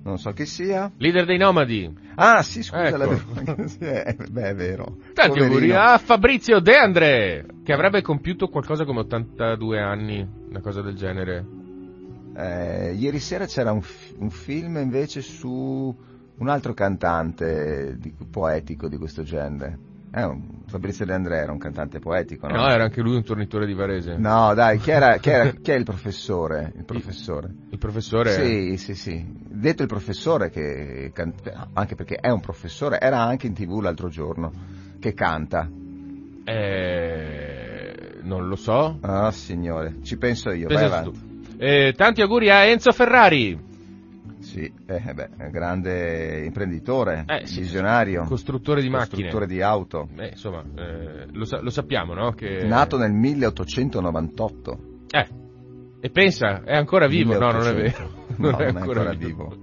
Non so chi sia. leader dei Nomadi. Ah, sì, scusa, Ecco. eh, beh, è vero. Tanti Poverino. auguri a Fabrizio De André, che avrebbe compiuto qualcosa come 82 anni, una cosa del genere. Eh, ieri sera c'era un, un film invece su un altro cantante di- poetico di questo genere. Eh, Fabrizio De André era un cantante poetico, no? No, era anche lui un tornitore di Varese. No, dai, chi, era, chi, era- chi è il professore? Il professore. Il professore... Sì, sì, sì. Detto il professore che canta, anche perché è un professore, era anche in tv l'altro giorno, che canta. Eh, non lo so. Ah, signore, ci penso io, vai avanti. Eh, tanti auguri a Enzo Ferrari, Sì, eh, beh, è un grande imprenditore, Eh, sì, visionario, costruttore di macchine. costruttore di auto, Eh, insomma, eh, lo, sa- lo sappiamo, no? Che... nato nel 1898. Eh, e pensa, è ancora vivo. No, non è 1800. vero. No, Non è ancora, vivo. vivo.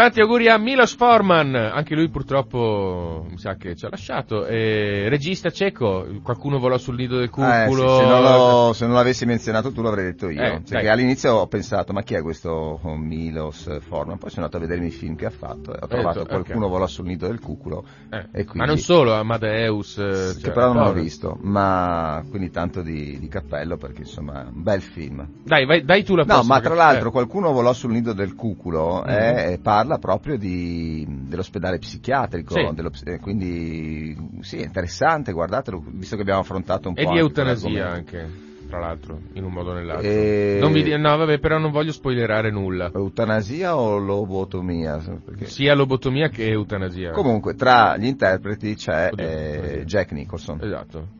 Tanti auguri a Milos Forman, anche lui purtroppo mi sa che ci ha lasciato. E regista ceco, qualcuno volò sul nido del Eh, cuculo. se, non lo- se non l'avessi menzionato tu l'avrei detto io. Eh, Cioè all'inizio ho pensato, ma chi è questo oh, Milos Forman? Poi sono andato a vedermi i film che ha fatto e ho trovato detto, qualcuno ok. volò sul nido del cuculo. Eh, quindi- Ma non solo, Amadeus. eh, che cioè, però non ho no, visto, ma quindi tanto di, di cappello perché insomma un bel film. Dai, vai, dai tu la No, prossima. ma tra l'altro eh. qualcuno volò sul nido del cuculo Mhm. e parla proprio di, dell'ospedale psichiatrico, Sì. dello- eh, quindi sì, è interessante, guardatelo, visto che abbiamo affrontato un E po' di anche eutanasia anche, tra l'altro, in un modo o nell'altro. E- Non vi di- no, vabbè, però non voglio spoilerare nulla. Eutanasia o lobotomia? Perché- Sia lobotomia che eutanasia. Comunque, tra gli interpreti c'è eh. Jack Nicholson. Esatto.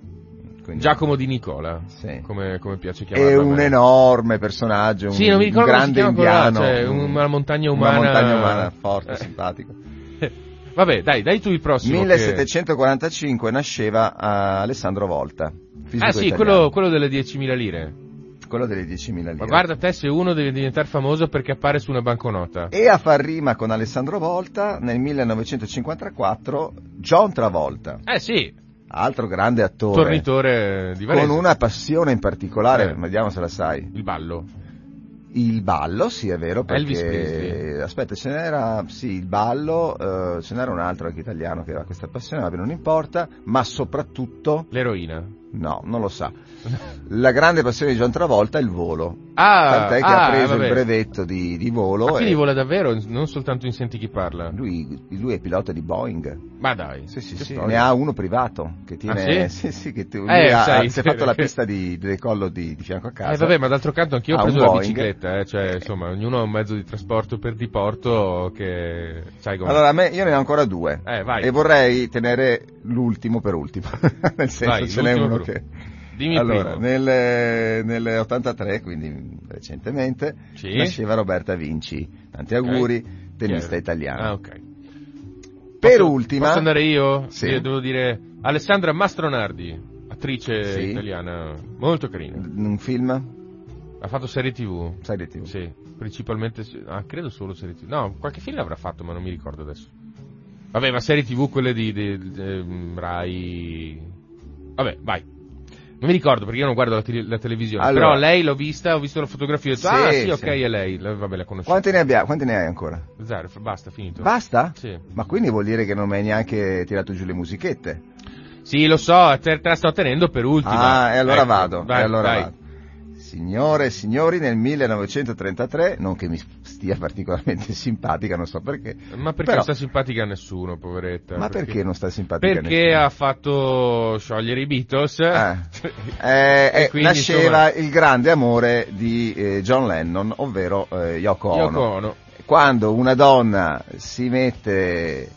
Quindi- Giacomo di Nicola, Sì. come, come piace chiamarlo. È un me. enorme personaggio, un, Sì, non mi ricordo un grande quello là, indiano. cioè, un- una montagna umana- Una montagna umana forte, Eh. simpatico. Vabbè, dai, dai tu il prossimo. che- 1745 nasceva a Alessandro Volta. Ah sì, quello, quello delle 10.000 lire. quello delle 10.000 lire. Ma guarda te se uno deve diventare famoso perché appare su una banconota. E a far rima con Alessandro Volta nel 1954 John Travolta, Eh sì, altro grande attore, tornitore di Varese. con una passione in particolare, Eh. vediamo se la sai. Il ballo. Il ballo, sì è vero, perché... Aspetta, ce n'era, sì, il ballo, eh, ce n'era un altro anche italiano che aveva questa passione, vabbè non importa, ma soprattutto, L'eroina. No, non lo sa, la grande passione di John Travolta è il volo. Ah, Tant'è che ah, ha preso vabbè. il brevetto di, di volo Ma quindi vola davvero, non soltanto in Senti chi parla. lui, lui è pilota di Boeing. Ma dai. Sì, sì, sì, ne ha uno privato che tiene, Ah, sì? sì, sì, che tu- Eh, ha- sai, si è fatto la pista di, di decollo di, di fianco a casa. Eh vabbè, ma d'altro canto anch'io ho preso la Boeing. bicicletta, eh, cioè insomma, ognuno ha un mezzo di trasporto per diporto che sai come. Allora, a me, io ne ho ancora due. Eh, vai. E vorrei tenere l'ultimo per ultimo. Nel senso, Vai, ce n'è uno per- che. Dimmi allora, nel, nel 83, quindi recentemente, Sì. nasceva Roberta Vinci. Tanti auguri, tennista Chi è? italiana. Ah, ok. Per Posso- ultima, Posso andare io? Sì. Io devo dire Alessandra Mastronardi, attrice Sì. italiana, molto carina. un film, Ha fatto serie TV. serie TV. Sì, principalmente, ah, credo solo serie TV. No, qualche film avrà fatto, ma non mi ricordo adesso. Vabbè, ma serie TV quelle di, di- di- ehm, Rai. Vabbè, vai. Non mi ricordo perché io non guardo la, tele- la televisione. Allora. Però lei l'ho vista, ho visto la fotografia e ho detto, Sì, ah sì, ok, sì. è lei. La- vabbè, la conosco. Quanti ne abbiamo? Quanti ne hai ancora? Zero, basta, finito. Basta? Sì. Ma quindi vuol dire che non mi hai neanche tirato giù le musichette? Sì, lo so, te, te la sto tenendo per ultima. Ah, e allora Ecco, vado, vai, e allora vai. vado. Signore e signori, nel 1933, non che mi stia particolarmente simpatica, non so perché. Ma perché però- non sta simpatica a nessuno, poveretta? Ma perché non sta simpatica Perché nessuno? ha fatto sciogliere i Beatles. Eh. Eh, E eh, quindi, nasceva insomma- il grande amore di eh, John Lennon, ovvero eh, Yoko Ono. Yoko Ono. Quando una donna si mette,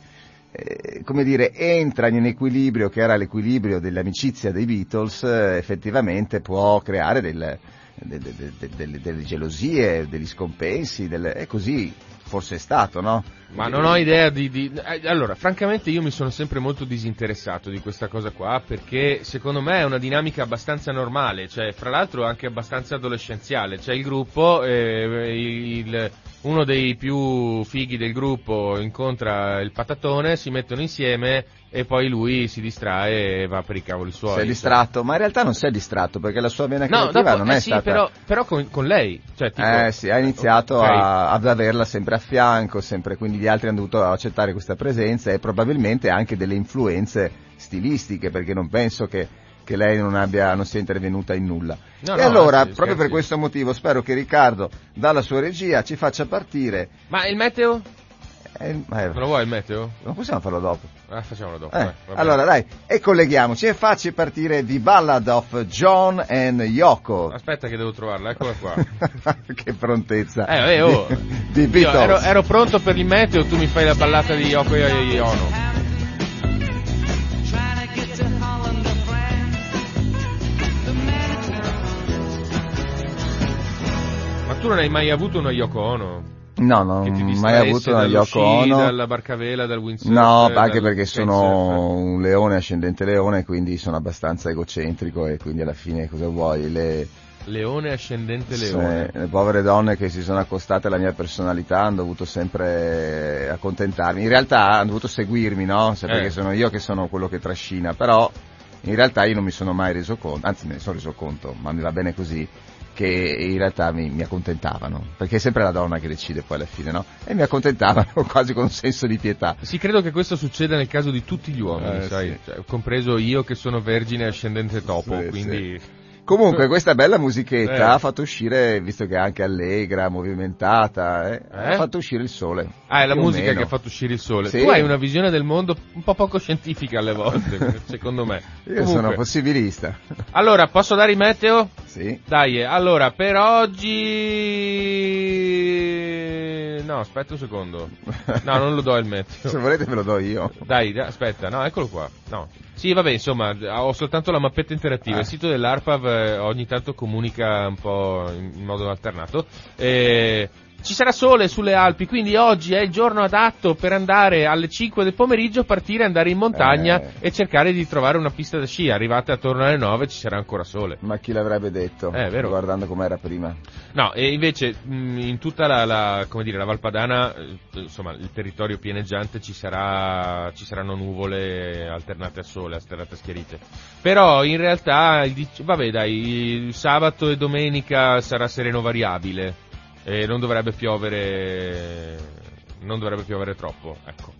eh, come dire, entra in un equilibrio che era l'equilibrio dell'amicizia dei Beatles, eh, effettivamente può creare del- de- de- de- de- delle, delle gelosie, degli scompensi, delle- e così forse è stato, no? Ma non ho idea di, di- eh, Allora, francamente io mi sono sempre molto disinteressato di questa cosa qua perché secondo me è una dinamica abbastanza normale, cioè fra l'altro anche abbastanza adolescenziale. C'è il gruppo, eh, il- uno dei più fighi del gruppo incontra il patatone, si mettono insieme e poi lui si distrae e va per i cavoli suoi. Si è distratto, ma in realtà non si è distratto perché la sua vena No, creativa dopo, non eh è sì, stata... però, però con, con lei. Cioè, tipo, Eh sì, ha iniziato ok. a- ad averla sempre a fianco, sempre, quindi gli altri hanno dovuto accettare questa presenza e probabilmente anche delle influenze stilistiche, perché non penso che, che lei non, abbia, non sia intervenuta in nulla. No, e no, allora, anzi, proprio per questo motivo, spero che Riccardo, dalla sua regia, ci faccia partire. Ma il meteo? Eh, eh, lo vuoi il meteo? Oh? Ma possiamo farlo dopo. Eh, facciamolo dopo. Eh. allora, dai, e colleghiamoci e facci partire The Ballad of John and Yoko. Aspetta che devo trovarla, eccola qua. che prontezza. Eh, vabbè, oh. di, di ero, ero, pronto per il meteo, tu mi fai la ballata di Yoko e Ono. Ma tu non hai mai avuto uno Yoko Ono? No, non ho mai avuto una Yoko Ono. dalla barcavela, dal windsurf? No, anche perché sono un leone ascendente leone, quindi sono abbastanza egocentrico e quindi alla fine cosa vuoi? Le, Leone ascendente leone. le povere donne che si sono accostate alla mia personalità hanno dovuto sempre accontentarmi. In realtà hanno dovuto seguirmi, no? Se- Perché Eh. sono io che sono quello che trascina, però in realtà io non mi sono mai reso conto, anzi me ne sono reso conto, ma mi va bene così, che in realtà mi, mi accontentavano, perché è sempre la donna che decide poi alla fine, no? E mi accontentavano quasi con un senso di pietà. Sì, credo che questo succeda nel caso di tutti gli uomini, Eh, sai, sì. Cioè, compreso io che sono vergine ascendente topo, Sì, quindi... Comunque questa bella musichetta Eh. ha fatto uscire, visto che è anche allegra, movimentata, eh, Eh? ha fatto uscire il sole. Ah, è la musica che ha fatto uscire il sole. Sì. Tu hai una visione del mondo un po' poco scientifica alle volte, secondo me. Io Comunque, sono possibilista. Allora, posso dare il meteo? sì. Dai, eh, allora, per oggi... No, aspetta un secondo. No, non lo do il meteo. Se volete ve lo do io. Dai, da- aspetta, no, eccolo qua. No. Sì, vabbè, insomma, ho soltanto la mappetta interattiva. Ah. Il sito dell'ARPAV eh, ogni tanto comunica un po' in, modo alternato. Eh, ci sarà sole sulle Alpi, quindi oggi è il giorno adatto per andare alle 5 del pomeriggio, partire, andare in montagna Eh. e cercare di trovare una pista da sci. Arrivate attorno alle 9 ci sarà ancora sole. Ma chi l'avrebbe detto? Eh, vero. Guardando com'era prima. No, e invece mh, in tutta la, la- come dire, la Valpadana, eh, insomma, il territorio pianeggiante ci, sarà, ci saranno nuvole alternate a sole, alternate a schiarite. Però in realtà, il vabbè dai, il sabato e domenica sarà sereno variabile e non dovrebbe piovere, non dovrebbe piovere troppo, ecco.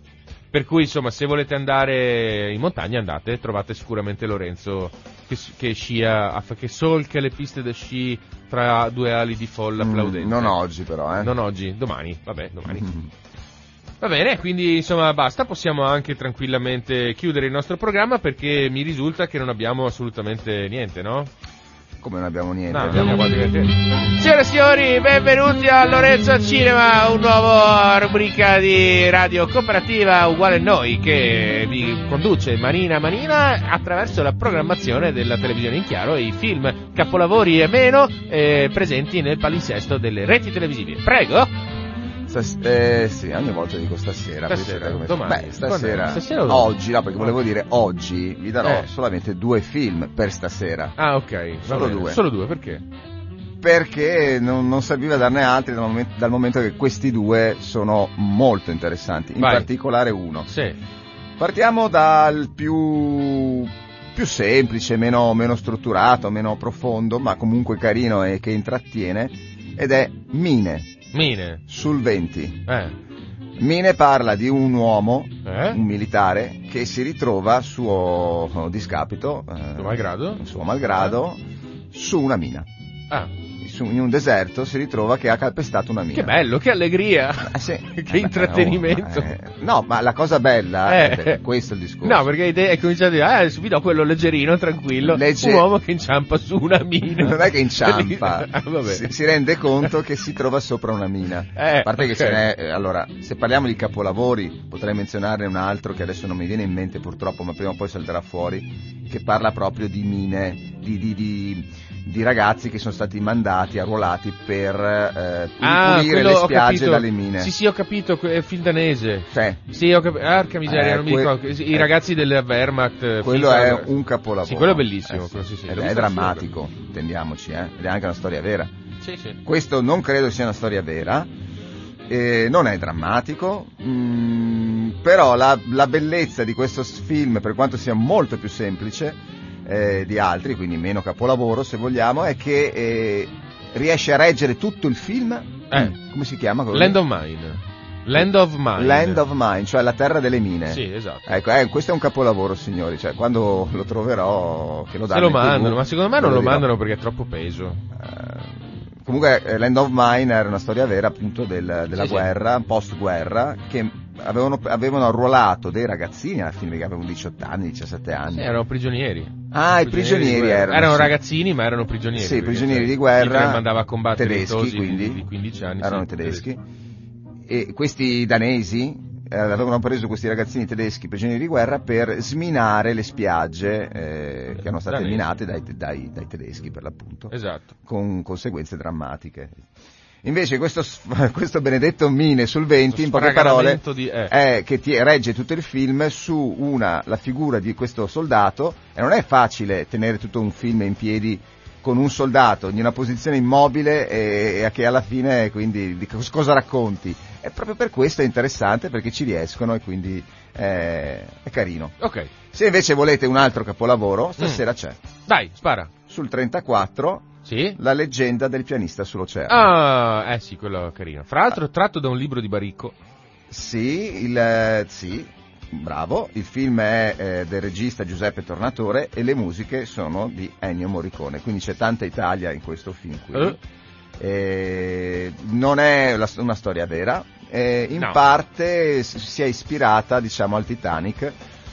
Per cui insomma se volete andare in montagna andate, trovate sicuramente Lorenzo che, che scia, che solca le piste da sci tra due ali di folla Mm, applaudente. non oggi però, eh. Non oggi, domani, vabbè, domani. Mm. Va bene, quindi insomma basta, possiamo anche tranquillamente chiudere il nostro programma perché mi risulta che non abbiamo assolutamente niente, no? Come non abbiamo niente? No, abbiamo... quasi. Signore e signori, benvenuti a Lorenzo al Cinema, un nuovo rubrica di radio cooperativa uguale a noi che vi conduce manina a manina attraverso la programmazione della televisione in chiaro e i film capolavori e meno eh, presenti nel palinsesto delle reti televisive. Prego! Stas- eh, sì, ogni volta dico stasera. Stasera, come- domani. Beh, stasera. Stasera oggi, no, perché volevo dire oggi vi darò Eh. solamente due film per stasera. Ah, ok. Solo due. Solo due, perché? Perché non, non serviva darne altri dal momento, dal momento che questi due sono molto interessanti, in Vai. particolare uno. Sì. Partiamo dal più, più semplice, meno, meno strutturato, meno profondo, ma comunque carino e che intrattiene, ed è Mine, Mine. sul 20. Eh. Mine parla di un uomo, Eh? un militare, che si ritrova a suo discapito, eh, Tuo malgrado? suo malgrado, su una mina. Ah, Su- in un deserto si ritrova che ha calpestato una mina. che bello, che allegria. Ah, sì. Che intrattenimento. Eh, no, ma la cosa bella Eh. è perché questo è il discorso. No, perché hai de- hai cominciato a dire, ah, vi do quello leggerino, tranquillo, Legge- un uomo che inciampa su una mina. Non è che inciampa, Ah, si, si rende conto che si trova sopra una mina. Eh, a parte che ok. ce n'è, eh, allora, se parliamo di capolavori, potrei menzionarne un altro che adesso non mi viene in mente purtroppo, ma prima o poi salterà fuori, che parla proprio di mine, di, di- di- di ragazzi che sono stati mandati, arruolati per eh, Ah, pulire le spiagge dalle mine. Sì, sì, ho capito, que- è film danese. Cioè, Sì, ho capito. Arca miseria, Eh, non mi que- ricordo. I eh, ragazzi del Wehrmacht. eh, quello è un capolavoro. Sì, quello è bellissimo. Eh, quello sì, sì, ed è drammatico, intendiamoci, eh? ed è anche una storia vera. Sì, sì. Questo non credo sia una storia vera, eh, non è drammatico, mm, però la, la bellezza di questo film, per quanto sia molto più semplice eh, di altri, quindi meno capolavoro se vogliamo, è che eh, riesce a reggere tutto il film. Eh. Mm, Come si chiama? quello Land of Mine. Land of Mine. Land of Mine, cioè la terra delle mine. Sì, esatto. Ecco, eh, questo è un capolavoro, signori. Cioè, quando lo troverò, che lo Se danno lo in TV, mandano, ma secondo me non lo dirò. mandano perché è troppo peso. Eh, Comunque eh, Land of Mine era una storia vera appunto del- della Sì, sì. guerra, post-guerra, che avevano, avevano arruolato dei ragazzini alla fine che avevano 18 anni, 17 anni. Sì, erano prigionieri. Ah, i prigionieri guerra. erano, Erano sì. ragazzini, ma erano prigionieri. Sì, prigionieri cioè, di guerra, Hitler mandava a combattere tedeschi, quindi, di, di 15 anni. erano sì, tedeschi. E questi danesi eh, avevano preso questi ragazzini tedeschi prigionieri di guerra per sminare le spiagge eh, che erano state Danesi. minate dai, dai- dai tedeschi per l'appunto Esatto. con conseguenze drammatiche. Invece questo, questo benedetto Mine sul 20, Questo in poche parole, di- eh. è che ti regge tutto il film su una, la figura di questo soldato e non è facile tenere tutto un film in piedi con un soldato in una posizione immobile e, e che alla fine quindi di cos- cosa racconti. E proprio per questo è interessante perché ci riescono e quindi eh, è carino. Ok, Se invece volete un altro capolavoro, stasera Mm. c'è. dai, spara. Sul 34, Sì? la leggenda del pianista sull'oceano. Ah, eh sì, quello carino. Fra l'altro tratto da un libro di Baricco. Sì, il, eh, sì, bravo. Il film è eh, del regista Giuseppe Tornatore e le musiche sono di Ennio Morricone, quindi c'è tanta Italia in questo film qui. Eh. Eh, non è la- una storia vera, eh, in No. parte si è ispirata diciamo al Titanic,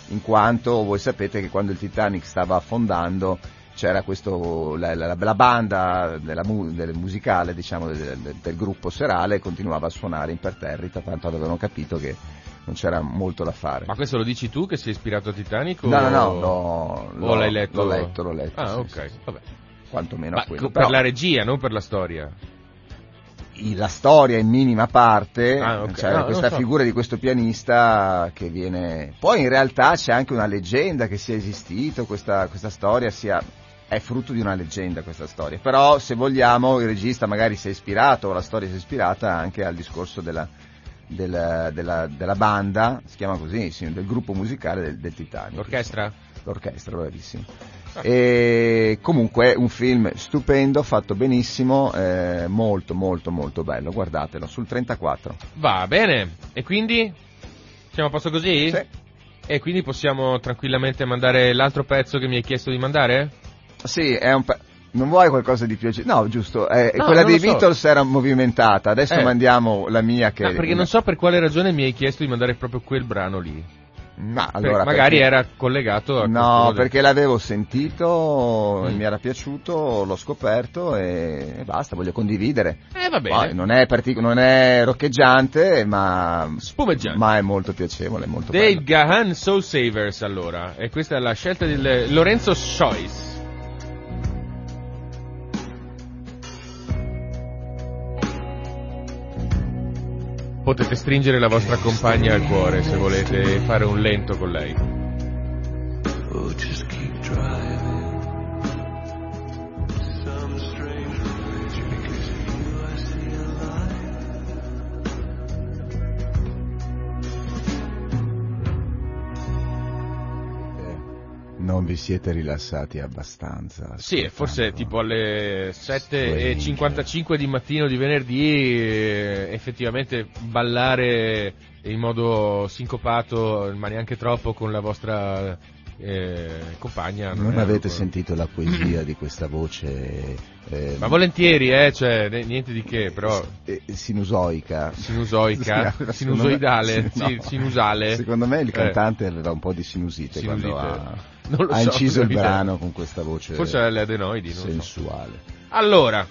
in quanto voi sapete che quando il Titanic stava affondando c'era questo, la, la- la banda della del musicale diciamo, del, del- gruppo serale continuava a suonare imperterrita, tanto avevano capito che non c'era molto da fare. Ma questo lo dici tu che sei ispirato a Titanic? No, o... no, no, l'ho, o l'ho- l'hai letto? L'ho letto, l'ho letto. Ah, sì, ok, sì, vabbè. Quantomeno Ma a quello. co- Però per la regia, non per la storia. la storia in minima parte, Ah, ok. cioè No, questa so. figura di questo pianista che viene... Poi in realtà c'è anche una leggenda che sia esistito, questa, questa storia sia... È frutto di una leggenda questa storia, però se vogliamo il regista magari si è ispirato, o la storia si è ispirata anche al discorso della, della, della- della banda, si chiama così, sì, del gruppo musicale del, del Titanic. L'orchestra? L'orchestra, bravissimo. E comunque un film stupendo, fatto benissimo, eh, molto molto molto bello, guardatelo, sul 34. Va bene. E quindi? Siamo a posto così? Sì. E quindi possiamo tranquillamente mandare l'altro pezzo che mi hai chiesto di mandare? Sì, è un pe- Non vuoi qualcosa di più No, giusto, eh, No, quella dei so. Beatles era movimentata, adesso Eh. mandiamo la mia che... No, perché non so per quale ragione mi hai chiesto di mandare proprio quel brano lì. Ma allora, magari perché- era collegato a No, qualcuno del- perché l'avevo sentito, Mm. mi era piaciuto, l'ho scoperto e, e basta, voglio condividere. Eh, va bene. Poi non è, partic- non è roccheggiante, ma, Spumeggiante. ma è molto piacevole, molto Dave bello. Gahan Soul Savers allora. E questa è la scelta di Lorenzo Schois. Potete stringere la vostra compagna al cuore se volete fare un lento con lei. Non vi siete rilassati abbastanza. Sì, forse tipo alle 7.55 di mattino di venerdì eh, effettivamente ballare in modo sincopato, ma neanche troppo con la vostra eh, compagna. Non è avete proprio- sentito la poesia di questa voce eh, Ma volentieri, eh, cioè, niente di che, però eh, sinusoica? sinusoica, Sì, sinusoidale, secondo me- sì, sinusale. Secondo me il Eh. cantante aveva un po' di sinusite, Sinusite. quando ha, Non ha so, inciso il brano con questa voce Forse ha le adenoidi, non so. sensuale. Allora,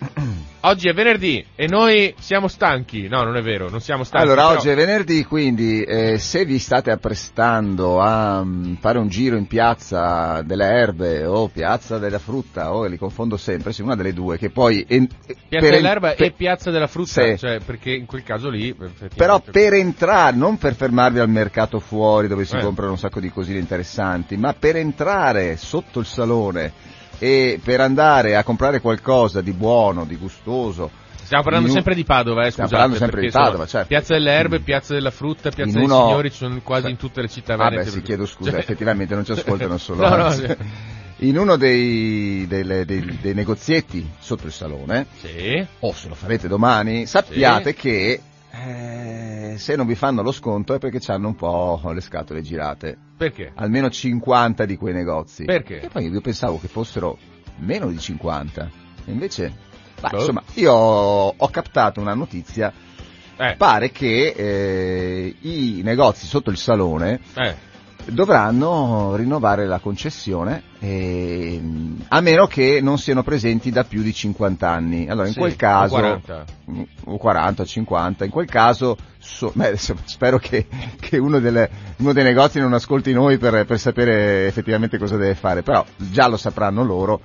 oggi è venerdì e noi siamo stanchi. No, non è vero, non siamo stanchi. Allora, però- oggi è venerdì, quindi eh, se vi state apprestando a mm, fare un giro in piazza delle erbe o piazza della frutta, o li confondo sempre, sì, una delle due, che poi... en- Piazza per- dell'erba per- e Piazza della Frutta, Sì. cioè, perché in quel caso lì... Però per entrare, non per fermarvi al mercato fuori dove si Eh. comprano un sacco di cosine interessanti, ma per entrare sotto il salone e per andare a comprare qualcosa di buono, di gustoso. Stiamo parlando un- sempre di Padova, eh, Stiamo scusate. parlando sempre di Padova, certo. Piazza delle Erbe, Piazza della Frutta, Piazza In dei uno- Signori, ci sono quasi Cioè- in tutte le città Vabbè, venete. sì, chiedo scusa, cioè- effettivamente non ci ascoltano solo No, no, sì. In uno dei, delle- dei- dei negozietti sotto il salone, Sì. o se lo farete domani, sappiate che eh, se non vi fanno lo sconto è perché hanno un po' le scatole girate. Perché? Almeno 50 di quei negozi. Perché? E poi io pensavo che fossero meno di 50. E invece, bah, insomma, io ho, ho captato una notizia. Eh, Pare che eh, i negozi sotto il salone eh, dovranno rinnovare la concessione ehm, a meno che non siano presenti da più di 50 anni. Allora in Sì, quel o caso... 40. O 40 o 50, in quel caso so- beh, spero che, che uno, delle- uno dei negozi non ascolti noi per, per sapere effettivamente cosa deve fare, però già lo sapranno loro.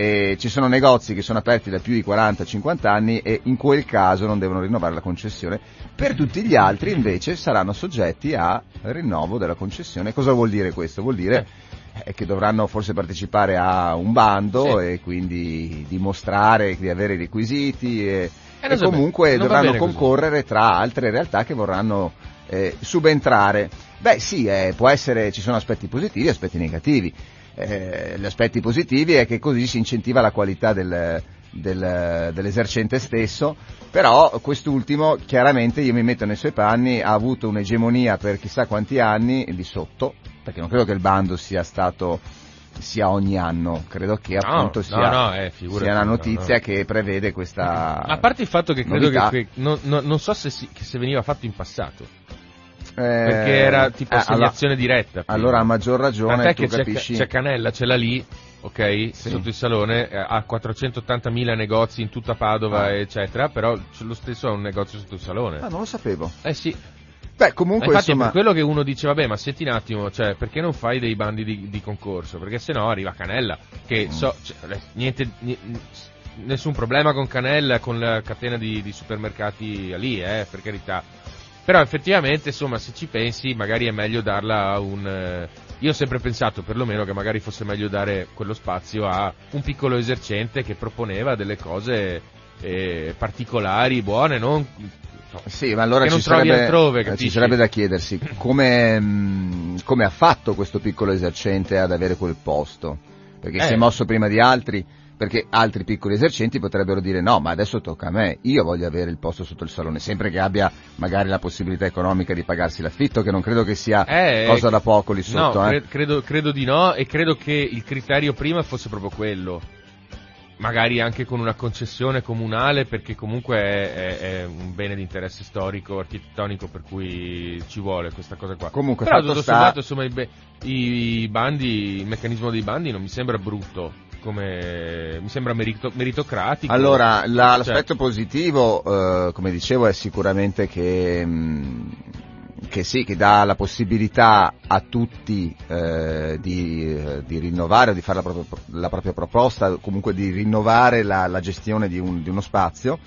E ci sono negozi che sono aperti da più di 40-50 anni e in quel caso non devono rinnovare la concessione. Per tutti gli altri invece saranno soggetti a rinnovo della concessione. Cosa vuol dire questo? Vuol dire eh, che dovranno forse partecipare a un bando Sì. e quindi dimostrare di avere i requisiti e, Eh, e comunque dovranno bene così. concorrere tra altre realtà che vorranno eh, subentrare. Beh sì, eh, può essere, ci sono aspetti positivi e aspetti negativi. Eh, gli aspetti positivi è che così si incentiva la qualità del, del- dell'esercente stesso, però quest'ultimo chiaramente io mi metto nei suoi panni, ha avuto un'egemonia per chissà quanti anni di sotto, perché non credo che il bando sia stato sia ogni anno, credo che No, appunto no, sia, no, eh, figurati, sia una no, notizia no. che prevede questa A parte il fatto che credo che, novità. che- non, non- so se, si- che se veniva fatto in passato, Eh, perché era tipo eh, assegnazione diretta. prima. Allora a maggior ragione Tant'è tu che c'è, capisci c'è Canella, ce l'ha lì, ok, Sì. sotto il salone, eh, ha 480.000 negozi in tutta Padova, Ah. eccetera, però c'è lo stesso ha un negozio sotto il salone. Ah, non lo sapevo. Eh sì, Beh, Ma comunque infatti è insomma per quello che uno dice, vabbè, ma senti un attimo, cioè, perché non fai dei bandi di, di concorso? Perché se no arriva Canella, che Mm. so, cioè, eh, niente, ni- nessun problema con Canella, con la catena di, di supermercati lì, eh, per carità. Però effettivamente, insomma, se ci pensi, magari è meglio darla a un... eh, io ho sempre pensato, perlomeno, che magari fosse meglio dare quello spazio a un piccolo esercente che proponeva delle cose eh, particolari, buone, non... no, Sì, ma allora ci sarebbe, altrove, eh, ci sarebbe da chiedersi come, mh, come ha fatto questo piccolo esercente ad avere quel posto, perché si Eh. è mosso prima di altri, perché altri piccoli esercenti potrebbero dire no, ma adesso tocca a me, io voglio avere il posto sotto il salone, sempre che abbia magari la possibilità economica di pagarsi l'affitto, che non credo che sia Eh, cosa eh, da poco lì sotto. no, eh. cre- credo, credo di no e credo che il criterio prima fosse proprio quello. Magari anche con una concessione comunale perché comunque è, è- è un bene di interesse storico, architettonico per cui ci vuole questa cosa qua. Comunque, Però tutto sta- sommato insomma i- i bandi, il meccanismo dei bandi non mi sembra brutto, come mi sembra merito- meritocratico. Allora, la- Cioè, l'aspetto positivo, eh, come dicevo, è sicuramente che, mh, che sì, che dà la possibilità a tutti eh, di, eh, di rinnovare o di fare la propria, la propria proposta, comunque di rinnovare la, la gestione di, un- di uno spazio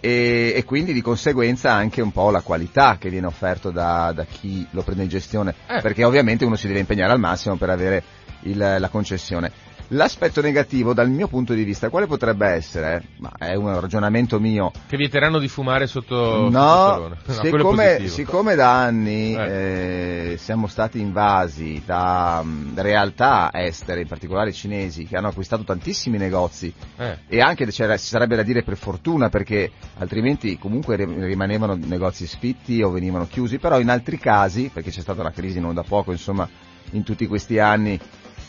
e, e quindi di conseguenza anche un po' la qualità che viene offerto da, da chi lo prende in gestione, Eh. perché ovviamente uno si deve impegnare al massimo per avere il- la concessione. L'aspetto negativo dal mio punto di vista quale potrebbe essere? Ma è un ragionamento mio. che vieteranno di fumare sotto, sotto il No, salone. No, siccome, da anni Eh. eh, siamo stati invasi da mh, realtà estere, in particolare cinesi, che hanno acquistato tantissimi negozi Eh. e anche c'era- si sarebbe da dire per fortuna perché altrimenti comunque ri- rimanevano negozi sfitti o venivano chiusi, però in altri casi, perché c'è stata una crisi non da poco, insomma, in tutti questi anni,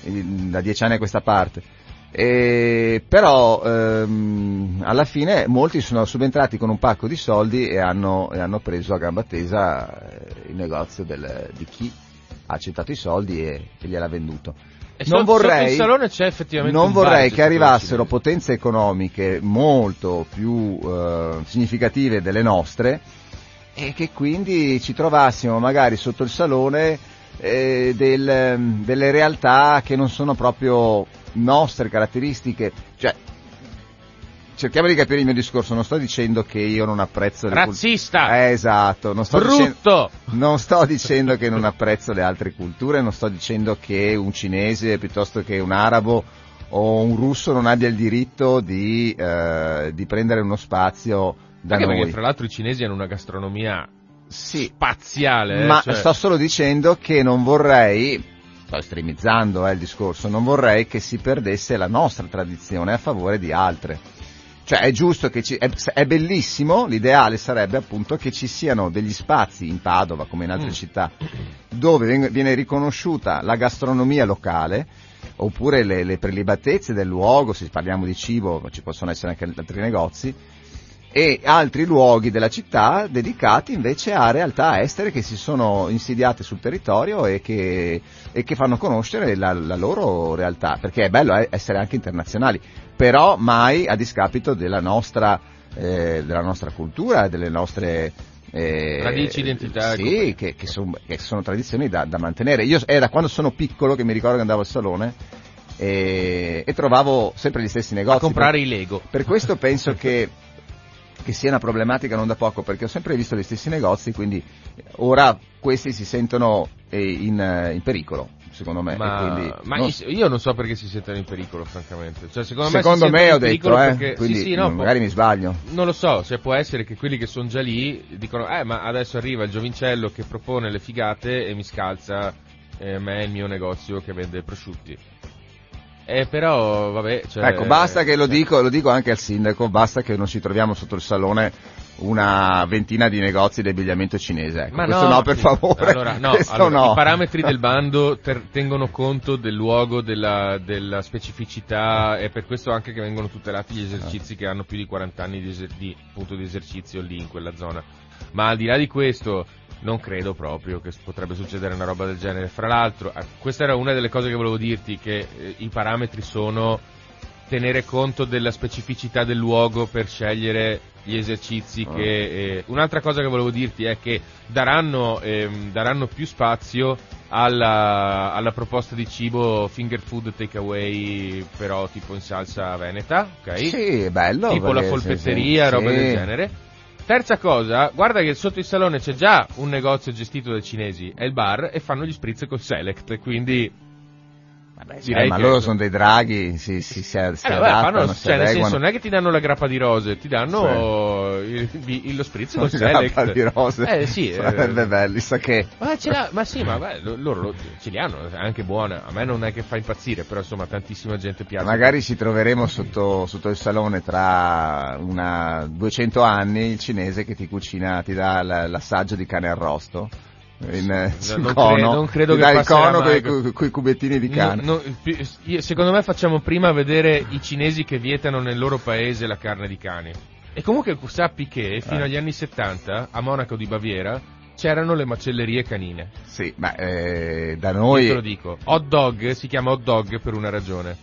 da dieci anni a questa parte. E, però ehm, alla fine molti sono subentrati con un pacco di soldi e hanno, e hanno preso a gamba tesa eh, il negozio del- di chi ha accettato i soldi e, e gliel'ha venduto. E non vorrei, non vorrei che arrivassero potenze economiche molto più eh, significative delle nostre e che quindi ci trovassimo magari sotto il salone eh, del- delle realtà che non sono proprio nostre caratteristiche. Cioè, cerchiamo di capire il mio discorso, non sto dicendo che io non apprezzo le cult- Razzista! Eh, esatto, non sto dicendo... Brutto! Non sto dicendo che non apprezzo le altre culture, non sto dicendo che un cinese piuttosto che un arabo o un russo non abbia il diritto di, eh, di prendere uno spazio da Anche noi. perché fra l'altro i cinesi hanno una gastronomia Sì, spaziale. eh, ma cioè- sto solo dicendo che non vorrei, sto estremizzando eh, il discorso, non vorrei che si perdesse la nostra tradizione a favore di altre. Cioè è giusto che ci, è, è bellissimo, l'ideale sarebbe appunto che ci siano degli spazi in Padova come in altre Mm. città dove veng- viene riconosciuta la gastronomia locale oppure le, le prelibatezze del luogo, se parliamo di cibo ci possono essere anche altri negozi e altri luoghi della città dedicati invece a realtà estere che si sono insidiate sul territorio e che, e che fanno conoscere la, la loro realtà, perché è bello eh, essere anche internazionali, però mai a discapito della nostra, eh, della nostra cultura, delle nostre eh, Radici, identità. Sì, che, che, son- che sono tradizioni da, da mantenere. Io è da quando sono piccolo che mi ricordo che andavo al salone e, e trovavo sempre gli stessi negozi. A comprare i Lego. Per questo penso che, che sia una problematica non da poco, perché ho sempre visto gli stessi negozi, quindi ora questi si sentono eh, in, eh, in pericolo, secondo me. Ma, quindi ma non- io- non so perché si sentono in pericolo, francamente. Cioè, secondo me, secondo me sentono ho detto, eh, perché- quindi sì, sì, no, po- magari mi sbaglio. Non lo so, se può essere che quelli che sono già lì dicono, eh, ma adesso arriva il giovincello che propone le figate e mi scalza eh, me e il mio negozio che vende prosciutti. Eh, però, vabbè, cioè... ecco, basta che lo cioè, dico, lo dico anche al sindaco, basta che non ci troviamo sotto il salone una ventina di negozi di abbigliamento cinese. Ecco, Ma questo no, per sì. favore. Allora, no, allora, no. I parametri del bando ter- tengono conto del luogo, della, della specificità e per questo anche che vengono tutelati gli esercizi che hanno più di 40 anni di, eser- di, appunto, di esercizio lì in quella zona. Ma al di là di questo, non credo proprio che potrebbe succedere una roba del genere. Fra l'altro, eh, questa era una delle cose che volevo dirti, che eh, i parametri sono tenere conto della specificità del luogo per scegliere gli esercizi Ah. che... eh, un'altra cosa che volevo dirti è che daranno, ehm, daranno più spazio alla, alla proposta di cibo finger food takeaway però tipo in salsa veneta, ok? Sì, bello. tipo la perché- sì, polpetteria, sì, roba sì. del genere. Terza cosa, guarda che sotto il salone c'è già un negozio gestito dai cinesi, è il bar, e fanno gli spritz col select, quindi... Vabbè, Eh, ma che- loro sono dei draghi, si, si, si, si Eh, adattano, fanno- si cioè, nel senso, non è che ti danno la grappa di rose, ti danno il, il- lo spritz Grappa select. di rose. Eh sì, eh. Sarebbe bello, sa che... Ma, ce l'ha- ma sì, ma beh, lo- loro lo- ce li hanno, è anche buona. A me non è che fa impazzire, però insomma tantissima gente piace. Magari ci troveremo sotto, sotto il salone tra una 200 anni il cinese che ti cucina, ti dà l'assaggio di cane arrosto. In, eh, sul non cono, cre- non credo che il cono mai. con i cubettini di cane. No, no, secondo me facciamo prima vedere i cinesi che vietano nel loro paese la carne di cani. E comunque sappi che fino Eh. agli anni 70 a Monaco di Baviera c'erano le macellerie canine. Sì, ma eh, da Io te lo noi... dico. Hot dog si chiama hot dog per una ragione.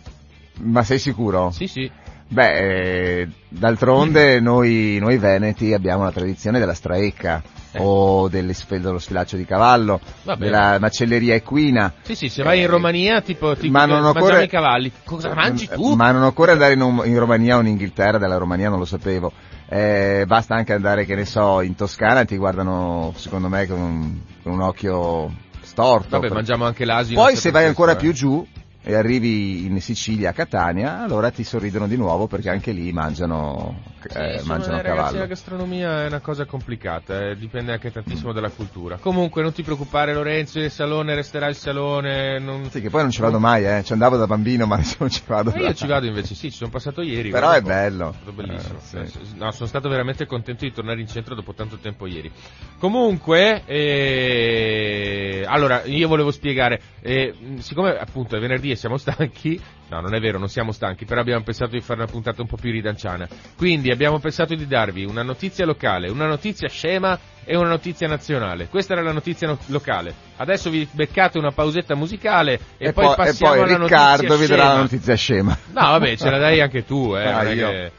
Ma sei sicuro? Sì, sì. Beh, eh, d'altronde noi, noi veneti abbiamo la tradizione della straecca Eh. o dello sfilacio di cavallo, della macelleria equina. Sì, sì, se vai in Eh, Romania, tipo, tipo ma non mangiamo occorre- i cavalli. Cosa mangi tu? Ma non occorre andare in, un- in Romania o in Inghilterra, dalla Romania non lo sapevo. Eh, basta anche andare, che ne so, in Toscana ti guardano, secondo me, con un, con un occhio storto. Vabbè, mangiamo anche l'asino. Poi sempre se vai ancora più giù e arrivi in Sicilia, a Catania, allora ti sorridono di nuovo perché anche lì mangiano, eh, insomma, mangiano ragazzi, la cavallo. gastronomia è una cosa complicata, eh, dipende anche tantissimo dalla cultura. Comunque, non ti preoccupare, Lorenzo, il salone resterà il salone. Non... Sì, che poi non ci vado mai, eh. Ci andavo da bambino, ma adesso non ci vado. Ma io da- ci vado invece, sì, ci sono passato ieri. Però è bello. È stato bellissimo. Eh, sì. Eh, No, sono stato veramente contento di tornare in centro dopo tanto tempo ieri. Comunque, eh, allora, io volevo spiegare, eh, siccome appunto è venerdì e siamo stanchi, no, non è vero, non siamo stanchi, però abbiamo pensato di fare una puntata un po' più ridanciana. Quindi abbiamo pensato di darvi una notizia locale, una notizia scema e una notizia nazionale. Questa era la notizia no- locale. Adesso vi beccate una pausetta musicale e, E, poi, poi, e passiamo poi alla Riccardo notizia vi darà la notizia scema. No, vabbè, ce la dai anche tu, eh. Ah, non, è che,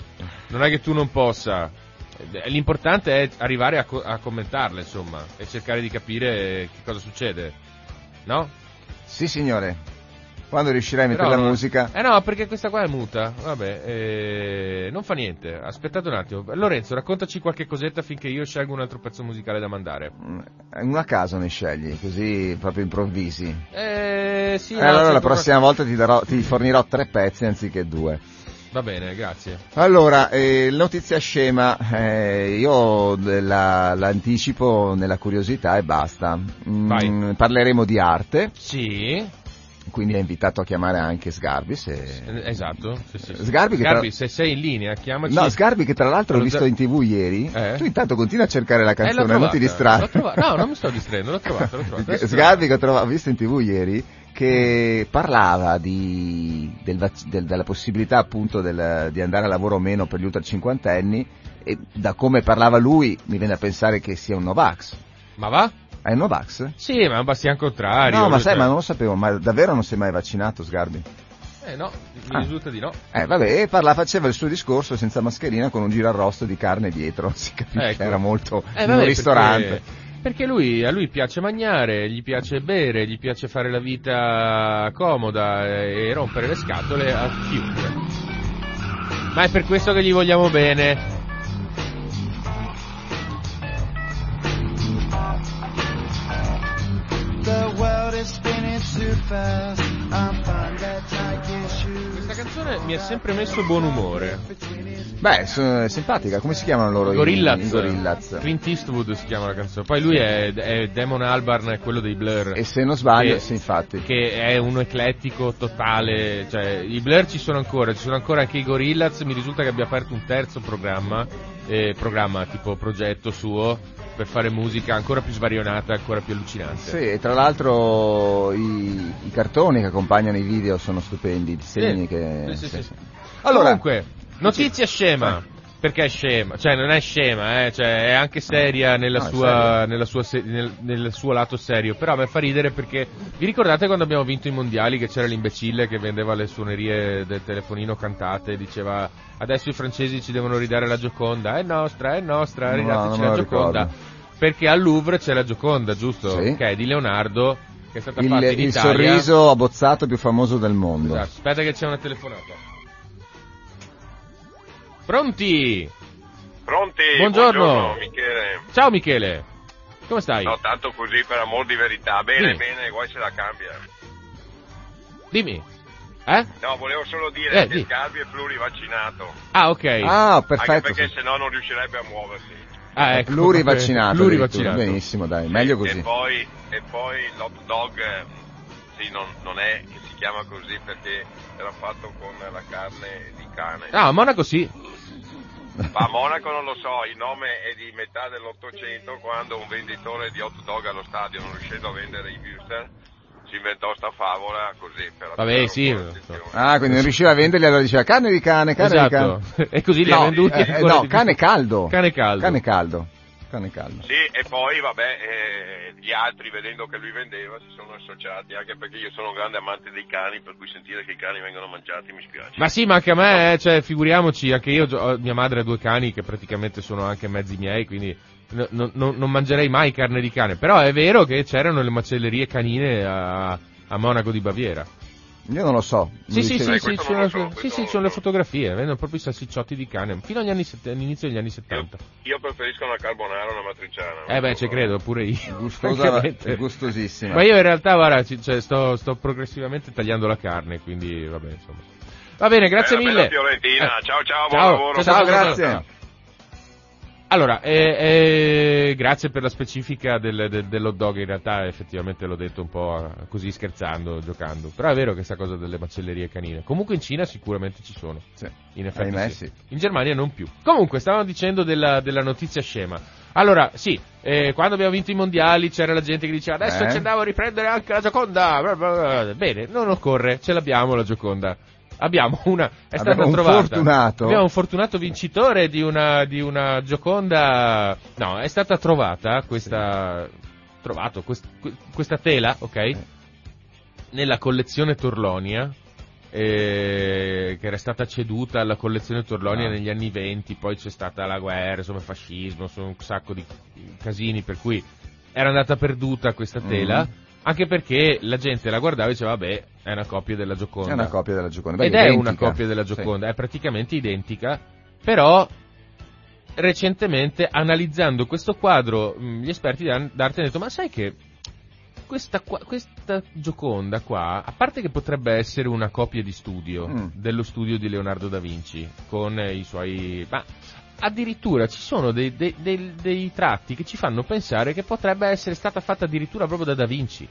non è che tu non possa. L'importante è arrivare a, co- a commentarla, insomma, e cercare di capire che cosa succede. No? Sì, signore. Quando riuscirai a mettere la no- musica. Eh no, perché questa qua è muta. Vabbè, eh, non fa niente. Aspettate un attimo. Lorenzo, raccontaci qualche cosetta finché io scelgo un altro pezzo musicale da mandare. Mm, Una a caso ne scegli, così proprio improvvisi. Eh, sì, Eh, no, allora la prossima volta ti, darò- ti fornirò tre pezzi anziché due. Va bene, grazie. Allora, eh, notizia scema, eh, io la, l'anticipo nella curiosità e basta. Mm, parleremo di arte, Sì, quindi è invitato a chiamare anche Sgarbi. Se... eh, esatto. Sì, sì, sì. Sgarbi che tra- Sgarbi, se sei in linea, chiamaci. No, Sgarbi che tra l'altro ho Lo visto in tv ieri, Eh? tu intanto continua a cercare la Eh, l'ho canzone, non trovata, ti distrarre. l'ho. No, non mi sto distraendo, l'ho trovata, l'ho trovata. Sgarbi che ho, trovato- ho visto in tv ieri, che parlava di, del del- della possibilità appunto del- di andare a lavoro o meno per gli ultra cinquantenni e da come parlava lui mi viene a pensare che sia un Novax. Ma va? È un Novax? Sì, ma Bastian contrario. no, ma cioè- sai, ma non lo sapevo, ma davvero non si è mai vaccinato Sgarbi? Eh no, mi Ah. risulta di no. Eh vabbè, e parla, faceva il suo discorso senza mascherina con un girarrosto di carne dietro, si capisce, Ecco. era molto Eh, vabbè, un ristorante. Perché, perché lui, a lui piace mangiare, gli piace bere, gli piace fare la vita comoda e rompere le scatole a chiunque. Ma è per questo che gli vogliamo bene. Questa canzone mi ha sempre messo buon umore. Beh, è simpatica, come si chiamano loro? i- Gorillaz. I Gorillaz. Clint Eastwood si chiama la canzone. Poi lui è, è Damon Albarn, è quello dei Blur. E se non sbaglio, Che- sì, infatti. che è uno eclettico totale, cioè i Blur ci sono ancora, ci sono ancora anche i Gorillaz, mi risulta che abbia aperto un terzo programma, eh, programma tipo progetto suo per fare musica ancora più svarionata, ancora più allucinante. Sì, e tra l'altro i, i cartoni che accompagnano i video sono stupendi, i disegni Sì, che... sì, sì. Allora, Comunque, notizia scema. Perché è scema, cioè non è scema, eh, cioè è anche seria nella No, sua, nella sua se- nel, nel suo lato serio, però a me fa ridere perché vi ricordate quando abbiamo vinto i mondiali che c'era l'imbecille che vendeva le suonerie del telefonino cantate e diceva adesso i francesi ci devono ridare la Gioconda, è nostra, è nostra, No, ridateci me la Gioconda. ricordo. Perché al Louvre c'è la Gioconda, giusto? Sì. Che è di Leonardo, che è stata il, fatta in il Italia. sorriso abbozzato più famoso del mondo. Esatto, aspetta che c'è una telefonata. Pronti? Pronti? Buongiorno. Michele. Ciao Michele, come stai? No, tanto così per amor di verità. Bene, Sì. bene, guai se la cambia. Dimmi. Eh? No, volevo solo dire Eh, che di. Sgarbi è plurivaccinato. Ah, ok. Ah, Anche perfetto. perché sì. se no non riuscirebbe a muoversi. Ah, ecco. Plurivaccinato. Plurivaccinato. addirittura. Benissimo, dai, meglio E così. poi, e poi l'hot dog, eh, sì, non, non è che si chiama così perché era fatto con la carne di cane. Ah, a Monaco sì. Ma a Monaco non lo so, il nome è di metà dell'Ottocento quando un venditore di hot dog allo stadio, non riuscendo a vendere i Würstel, si inventò sta favola così per Vabbè, sì. Ah, quindi non riusciva a venderli, allora diceva carne di cane, carne Esatto. di cane. e così li ha No, venduti eh, eh, no, cane caldo. Cane caldo. Cane caldo. Cane caldo. Sì, e poi vabbè, eh, gli altri vedendo che lui vendeva si sono associati, anche perché io sono un grande amante dei cani, per cui sentire che i cani vengono mangiati mi spiace. Ma sì, ma anche a me, eh, cioè, figuriamoci, anche io, ho- mia madre ha due cani che praticamente sono anche mezzi miei, quindi no- no- no- non mangerei mai carne di cane. Però è vero che c'erano le macellerie canine a, a Monaco di Baviera. Io non lo so. Sì, sì, sì, Eh, sì, sono, so, sì, sì, sono le fotografie, vendono proprio i salsicciotti di cane, fino agli anni set- all'inizio degli anni Io, 70. io preferisco una carbonara o una matriciana. Eh beh, ci credo, pure io. Gustosa, Francamente. gustosissima. Ma io in realtà, guarda, ci- cioè, sto, sto progressivamente tagliando la carne, quindi vabbè, insomma. Va bene, grazie Bella, mille. bella Fiorentina. Eh, Ciao, ciao, buon ciao, lavoro. Ciao, ciao, grazie. Allora, eh, eh, grazie per la specifica del, del, dell'hot dog, in realtà effettivamente l'ho detto un po' così scherzando, giocando, però è vero questa cosa delle macellerie canine. Comunque in Cina sicuramente ci sono, Sì. in effetti Ahimè, sì. In Germania non più. Comunque, stavamo dicendo della, della notizia scema. Allora, sì, eh, quando abbiamo vinto i mondiali c'era la gente che diceva adesso Eh? ci andavo a riprendere anche la Gioconda. Bene, non occorre, ce l'abbiamo la Gioconda. Abbiamo una, è Abbiamo stata un trovata. fortunato. Abbiamo un fortunato vincitore di una, di una Gioconda. No, è stata trovata questa, trovato quest- que- questa tela, ok? Nella collezione Torlonia, eh, che era stata ceduta alla collezione Torlonia Ah. negli anni 20, poi c'è stata la guerra, insomma, il fascismo, insomma, un sacco di casini, per cui era andata perduta questa tela, Mm. anche perché la gente la guardava e diceva, vabbè, è una copia della Gioconda. È una copia della Gioconda. Beh, Ed è identica. una copia della Sì. Gioconda, è praticamente identica, però recentemente analizzando questo quadro gli esperti d'ar- d'arte hanno detto ma sai che questa, qua- questa Gioconda qua, a parte che potrebbe essere una copia di studio Mm. dello studio di Leonardo da Vinci con eh, i suoi... ma addirittura ci sono dei, dei- dei- dei tratti che ci fanno pensare che potrebbe essere stata fatta addirittura proprio da Da Vinci.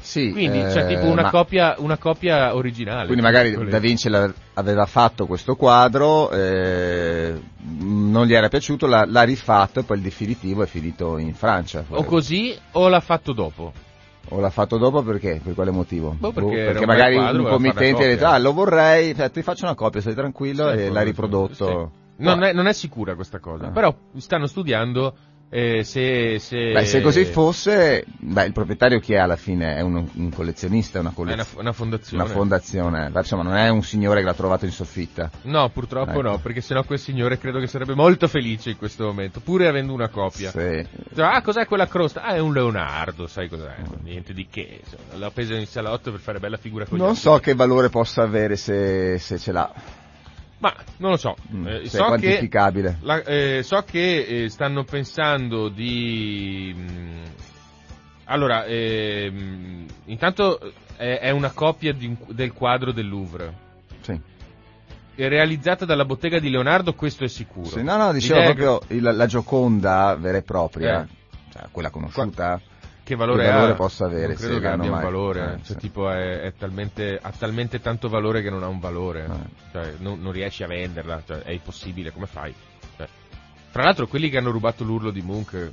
Sì, Quindi eh, c'è tipo una, ma- copia, una copia originale. Quindi magari Volete. Da Vinci aveva fatto questo quadro, eh, non gli era piaciuto, l'ha, l'ha rifatto e poi il definitivo è finito in Francia. O così o l'ha fatto dopo. O l'ha fatto dopo perché? Per quale motivo? Boh, perché era perché magari quadro, un committente ha detto, ah, lo vorrei, cioè, ti faccio una copia, stai tranquillo, Sì, e l'ha riprodotto. sì. Non, è, non è sicura questa cosa, Ah. però stanno studiando eh, se, se... Beh, se così fosse, beh, il proprietario chi è alla fine? È un, un collezionista, una È una, collezione. una fondazione. Una fondazione, Beh, insomma non è un signore che l'ha trovato in soffitta. No, purtroppo Ecco. no, perché sennò quel signore credo che sarebbe molto felice in questo momento, pur avendo una copia. Sì. Ah, cos'è quella crosta? Ah, è un Leonardo, sai cos'è? Niente di che, l'ho preso in salotto per fare bella figura con gli Non so che valore possa avere se, se ce l'ha, Ma, non lo so. Mm, Eh, so è che quantificabile. La- eh, so che eh, stanno pensando di... mh, allora, ehm, intanto è, è una copia di del quadro del Louvre. Sì. È realizzata dalla bottega di Leonardo, questo è sicuro. Sì, no, no, dicevo L'idea proprio il- la Gioconda vera e propria, Eh. cioè, quella conosciuta, che valore, che valore ha? possa avere, Non credo che abbia un mai- valore, eh, cioè sì. tipo è, è talmente, ha talmente tanto valore che non ha un valore, Eh. cioè, non, non riesci a venderla, cioè, è impossibile, come fai? Cioè, Tra l'altro quelli che hanno rubato l'urlo di Munch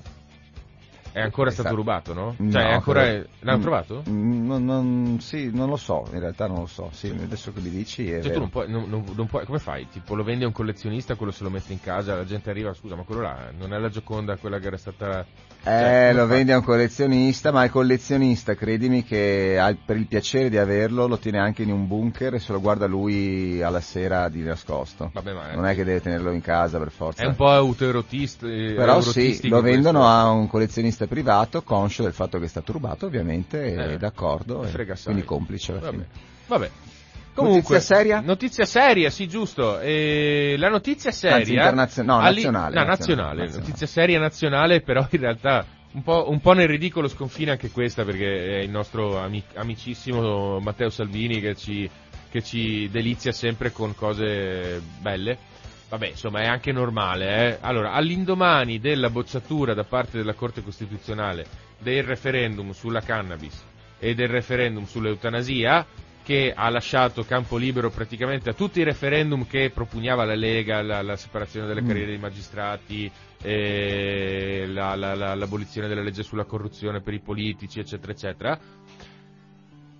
è ancora È stato sta- rubato, no? No, Cioè, è ancora... credo- L'hanno trovato? mm, Non, non- sì, non lo so, in realtà non lo so, sì, adesso che mi dici è Cioè tu non puoi, non- non- non puoi- come fai? Tipo lo vendi a un collezionista, quello se lo mette in casa, la gente arriva, scusa ma quello là non è la Gioconda quella che era stata... Eh, Cioè, lo vendi a un collezionista, ma il collezionista, credimi che ha- per il piacere di averlo lo tiene anche in un bunker e se lo guarda lui alla sera di nascosto. Vabbè ma Non è che deve tenerlo in casa per forza. è un po' autoerotista. eh, Però sì, lo vendono questo. a un collezionista privato, conscio del fatto che è stato rubato ovviamente, Eh, d'accordo, e quindi complice alla Vabbè. fine. Vabbè. Comunque, Notizia seria? Notizia seria, sì, giusto. E la notizia seria. Anzi, internazio- no, alli- nazionale, no, nazionale, nazionale. nazionale. Notizia seria nazionale, però in realtà un po', un po' nel ridicolo sconfina anche questa, perché è il nostro ami- amicissimo Matteo Salvini che ci, che ci delizia sempre con cose belle. Vabbè, insomma, è anche normale. Eh? Allora, all'indomani della bocciatura da parte della Corte Costituzionale del referendum sulla cannabis e del referendum sull'eutanasia, che ha lasciato campo libero praticamente a tutti i referendum che propugnava la Lega, la, la separazione delle Mm. carriere dei magistrati, eh, la- la- la- l'abolizione della legge sulla corruzione per i politici, eccetera, eccetera.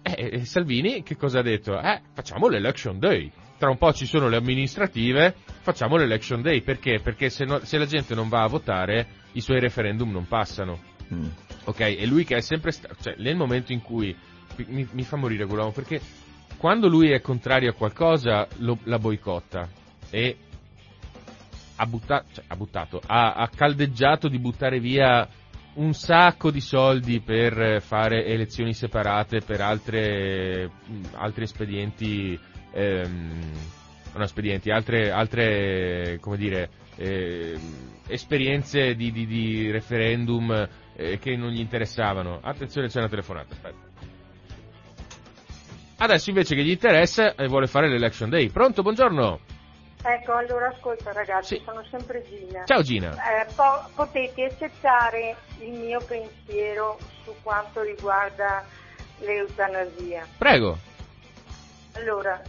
Eh, eh, Salvini che cosa ha detto? Eh, facciamo l'election day. Tra un po' ci sono le amministrative, facciamo l'election day. Perché? Perché se, no- se la gente non va a votare, i suoi referendum non passano. Mm. Ok, e lui che è sempre stato, cioè nel momento in cui mi, mi fa morire quell'uomo perché quando lui è contrario a qualcosa lo- la boicotta e ha, butta- cioè, ha buttato, ha, ha caldeggiato di buttare via un sacco di soldi per eh, fare elezioni separate per altre, altri espedienti, ehm, non espedienti, altre, altre come dire, ehm, esperienze di, di- di referendum eh, che non gli interessavano. Attenzione, c'è una telefonata, aspetta. Adesso invece che gli interessa eh, vuole fare l'election day. Pronto, buongiorno. Ecco, allora ascolta ragazzi, Sì. sono sempre Gina. Ciao Gina. Eh, po- potete accettare il mio pensiero su quanto riguarda l'eutanasia. Prego. Allora,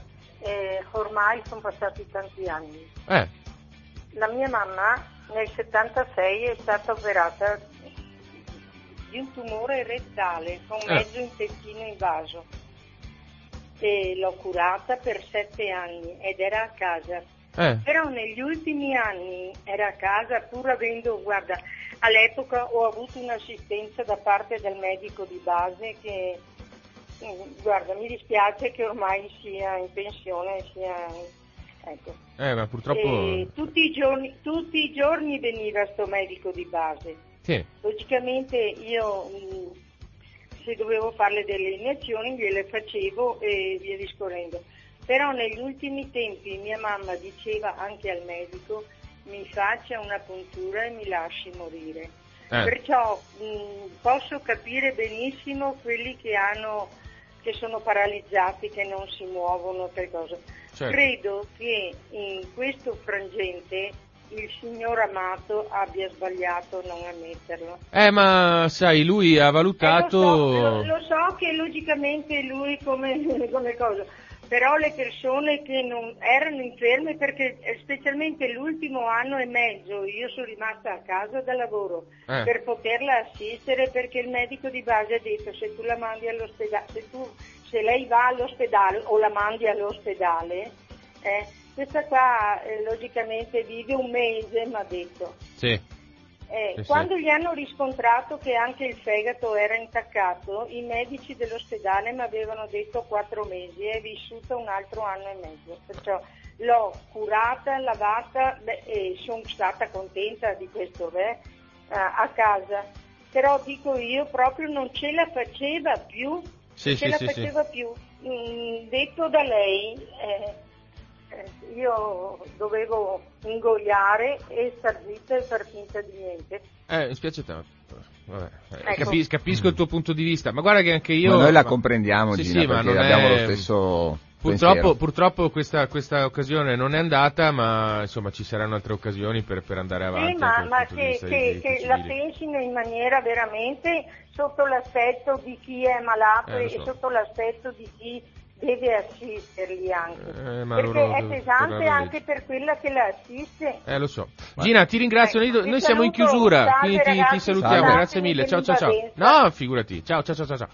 eh, ormai sono passati tanti anni. Eh, La mia mamma nel 76 è stata operata di un tumore rettale con Eh. mezzo intestino invaso e l'ho curata per sette anni ed era a casa. eh. Però negli ultimi anni era a casa pur avendo, guarda, all'epoca ho avuto un'assistenza da parte del medico di base che, mm, guarda, mi dispiace che ormai sia in pensione, sia, ecco. Eh, ma purtroppo... Tutti, i giorni, tutti i giorni veniva sto medico di base. Sì. Logicamente io mh, se dovevo farle delle iniezioni gliele facevo e via discorrendo. Però negli ultimi tempi mia mamma diceva anche al medico mi faccia una puntura e mi lasci morire. Eh. Perciò mh, posso capire benissimo quelli che hanno che sono paralizzati, che non si muovono, che cosa. Certo. Credo che in questo frangente il signor Amato abbia sbagliato a non ammetterlo. Eh, ma sai, lui ha Eh, valutato... lo, so, lo- lo so che logicamente lui come, come cosa, però le persone che non erano inferme perché eh, specialmente l'ultimo anno e mezzo io sono rimasta a casa da lavoro Eh. per poterla assistere perché il medico di base ha detto se tu la mandi all'ospedale, se, tu, se lei va all'ospedale o la mandi all'ospedale, eh, questa qua eh, logicamente vive un mese, mi ha detto. Sì. Eh, Sì, sì. quando gli hanno riscontrato che anche il fegato era intaccato, i medici dell'ospedale mi avevano detto quattro mesi e è vissuta un altro anno e mezzo. Perciò l'ho curata, lavata beh, e sono stata contenta di questo beh, eh, a casa. Però dico io proprio non ce la faceva più, Sì, non ce sì, la sì, sì. faceva più. Mm, detto da lei, eh, io dovevo ingoiare e star zitta e far finta di niente. Eh, mi spiace tanto. Vabbè, eh, Ecco. capis- capisco il tuo punto di vista, ma guarda che anche io... Ma noi la ma- comprendiamo, Sì, Gina, sì, ma non abbiamo è- lo stesso Purtroppo, purtroppo questa, questa occasione non è andata, ma insomma ci saranno altre occasioni per, per andare avanti. Sì, ma, ma che, che- che la pensino in maniera veramente sotto l'aspetto di chi è malato Eh, lo e so. sotto l'aspetto di chi deve assisterli anche. Eh, ma Perché loro è pesante anche per quella che la assiste. Eh, lo so. Gina, ti ringrazio. Ecco, Noi, siamo in chiusura, Salve, quindi ti, ti ragazzi, salutiamo. salve. Grazie mille. Ciao, ciao, ciao. No, figurati. Ciao, ciao, ciao, ciao.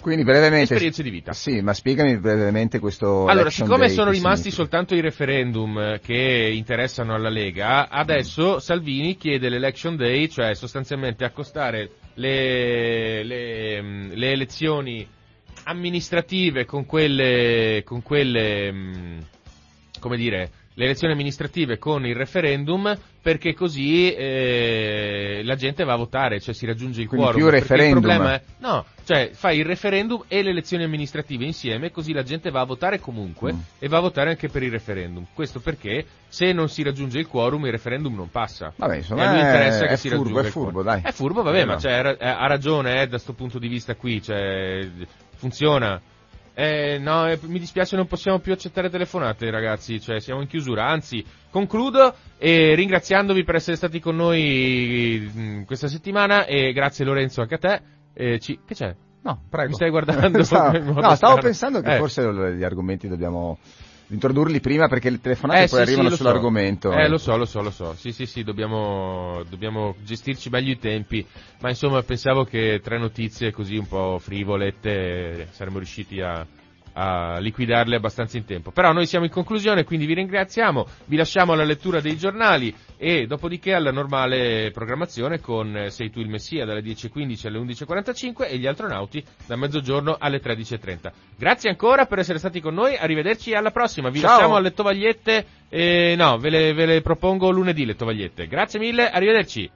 Quindi brevemente... Esperienze di vita. Sì, ma spiegami brevemente questo Allora, siccome day sono rimasti significa. soltanto i referendum eh, che interessano alla Lega, adesso Salvini chiede l'election day, cioè sostanzialmente accostare le, le, mm, le elezioni amministrative con quelle, con quelle, mm, come dire, le elezioni amministrative con il referendum perché così eh, la gente va a votare, cioè si raggiunge il Quindi quorum. più referendum. Il problema è, no, cioè fai il referendum e le elezioni amministrative insieme, così la gente va a votare comunque Mm. e va a votare anche per il referendum. Questo perché se non si raggiunge il quorum il referendum non passa. Vabbè, insomma, e a lui è- interessa che è si furbo, raggiunga è furbo, dai. È furbo, vabbè, Eh, ma no. cioè, ha ragione eh, da questo punto di vista qui, cioè, funziona. Eh, no, eh, mi dispiace, non possiamo più accettare telefonate, ragazzi. Cioè, siamo in chiusura. Anzi, concludo e ringraziandovi per essere stati con noi mh, questa settimana. E grazie, Lorenzo, anche a te. Eh, ci- Che c'è? No, prego. Mi stai guardando? Stavo- no, stavo pensando che Eh. forse gli argomenti dobbiamo introdurli prima perché le telefonate Eh, poi sì, arrivano sì, lo so. sull'argomento. Eh, lo so, lo so, lo so. Sì, sì, sì, dobbiamo, dobbiamo gestirci meglio i tempi. Ma insomma, pensavo che tre notizie così un po' frivolette eh, saremmo riusciti a, a liquidarle abbastanza in tempo. Però noi siamo in conclusione, quindi vi ringraziamo, vi lasciamo alla lettura dei giornali e dopodiché alla normale programmazione con Sei tu il Messia dalle 10.15 alle 11.45 e gli astronauti da mezzogiorno alle 13.30. Grazie ancora per essere stati con noi, arrivederci alla prossima. Vi Ciao. lasciamo alle tovagliette, eh, no, ve le, ve le propongo lunedì le tovagliette. Grazie mille, arrivederci.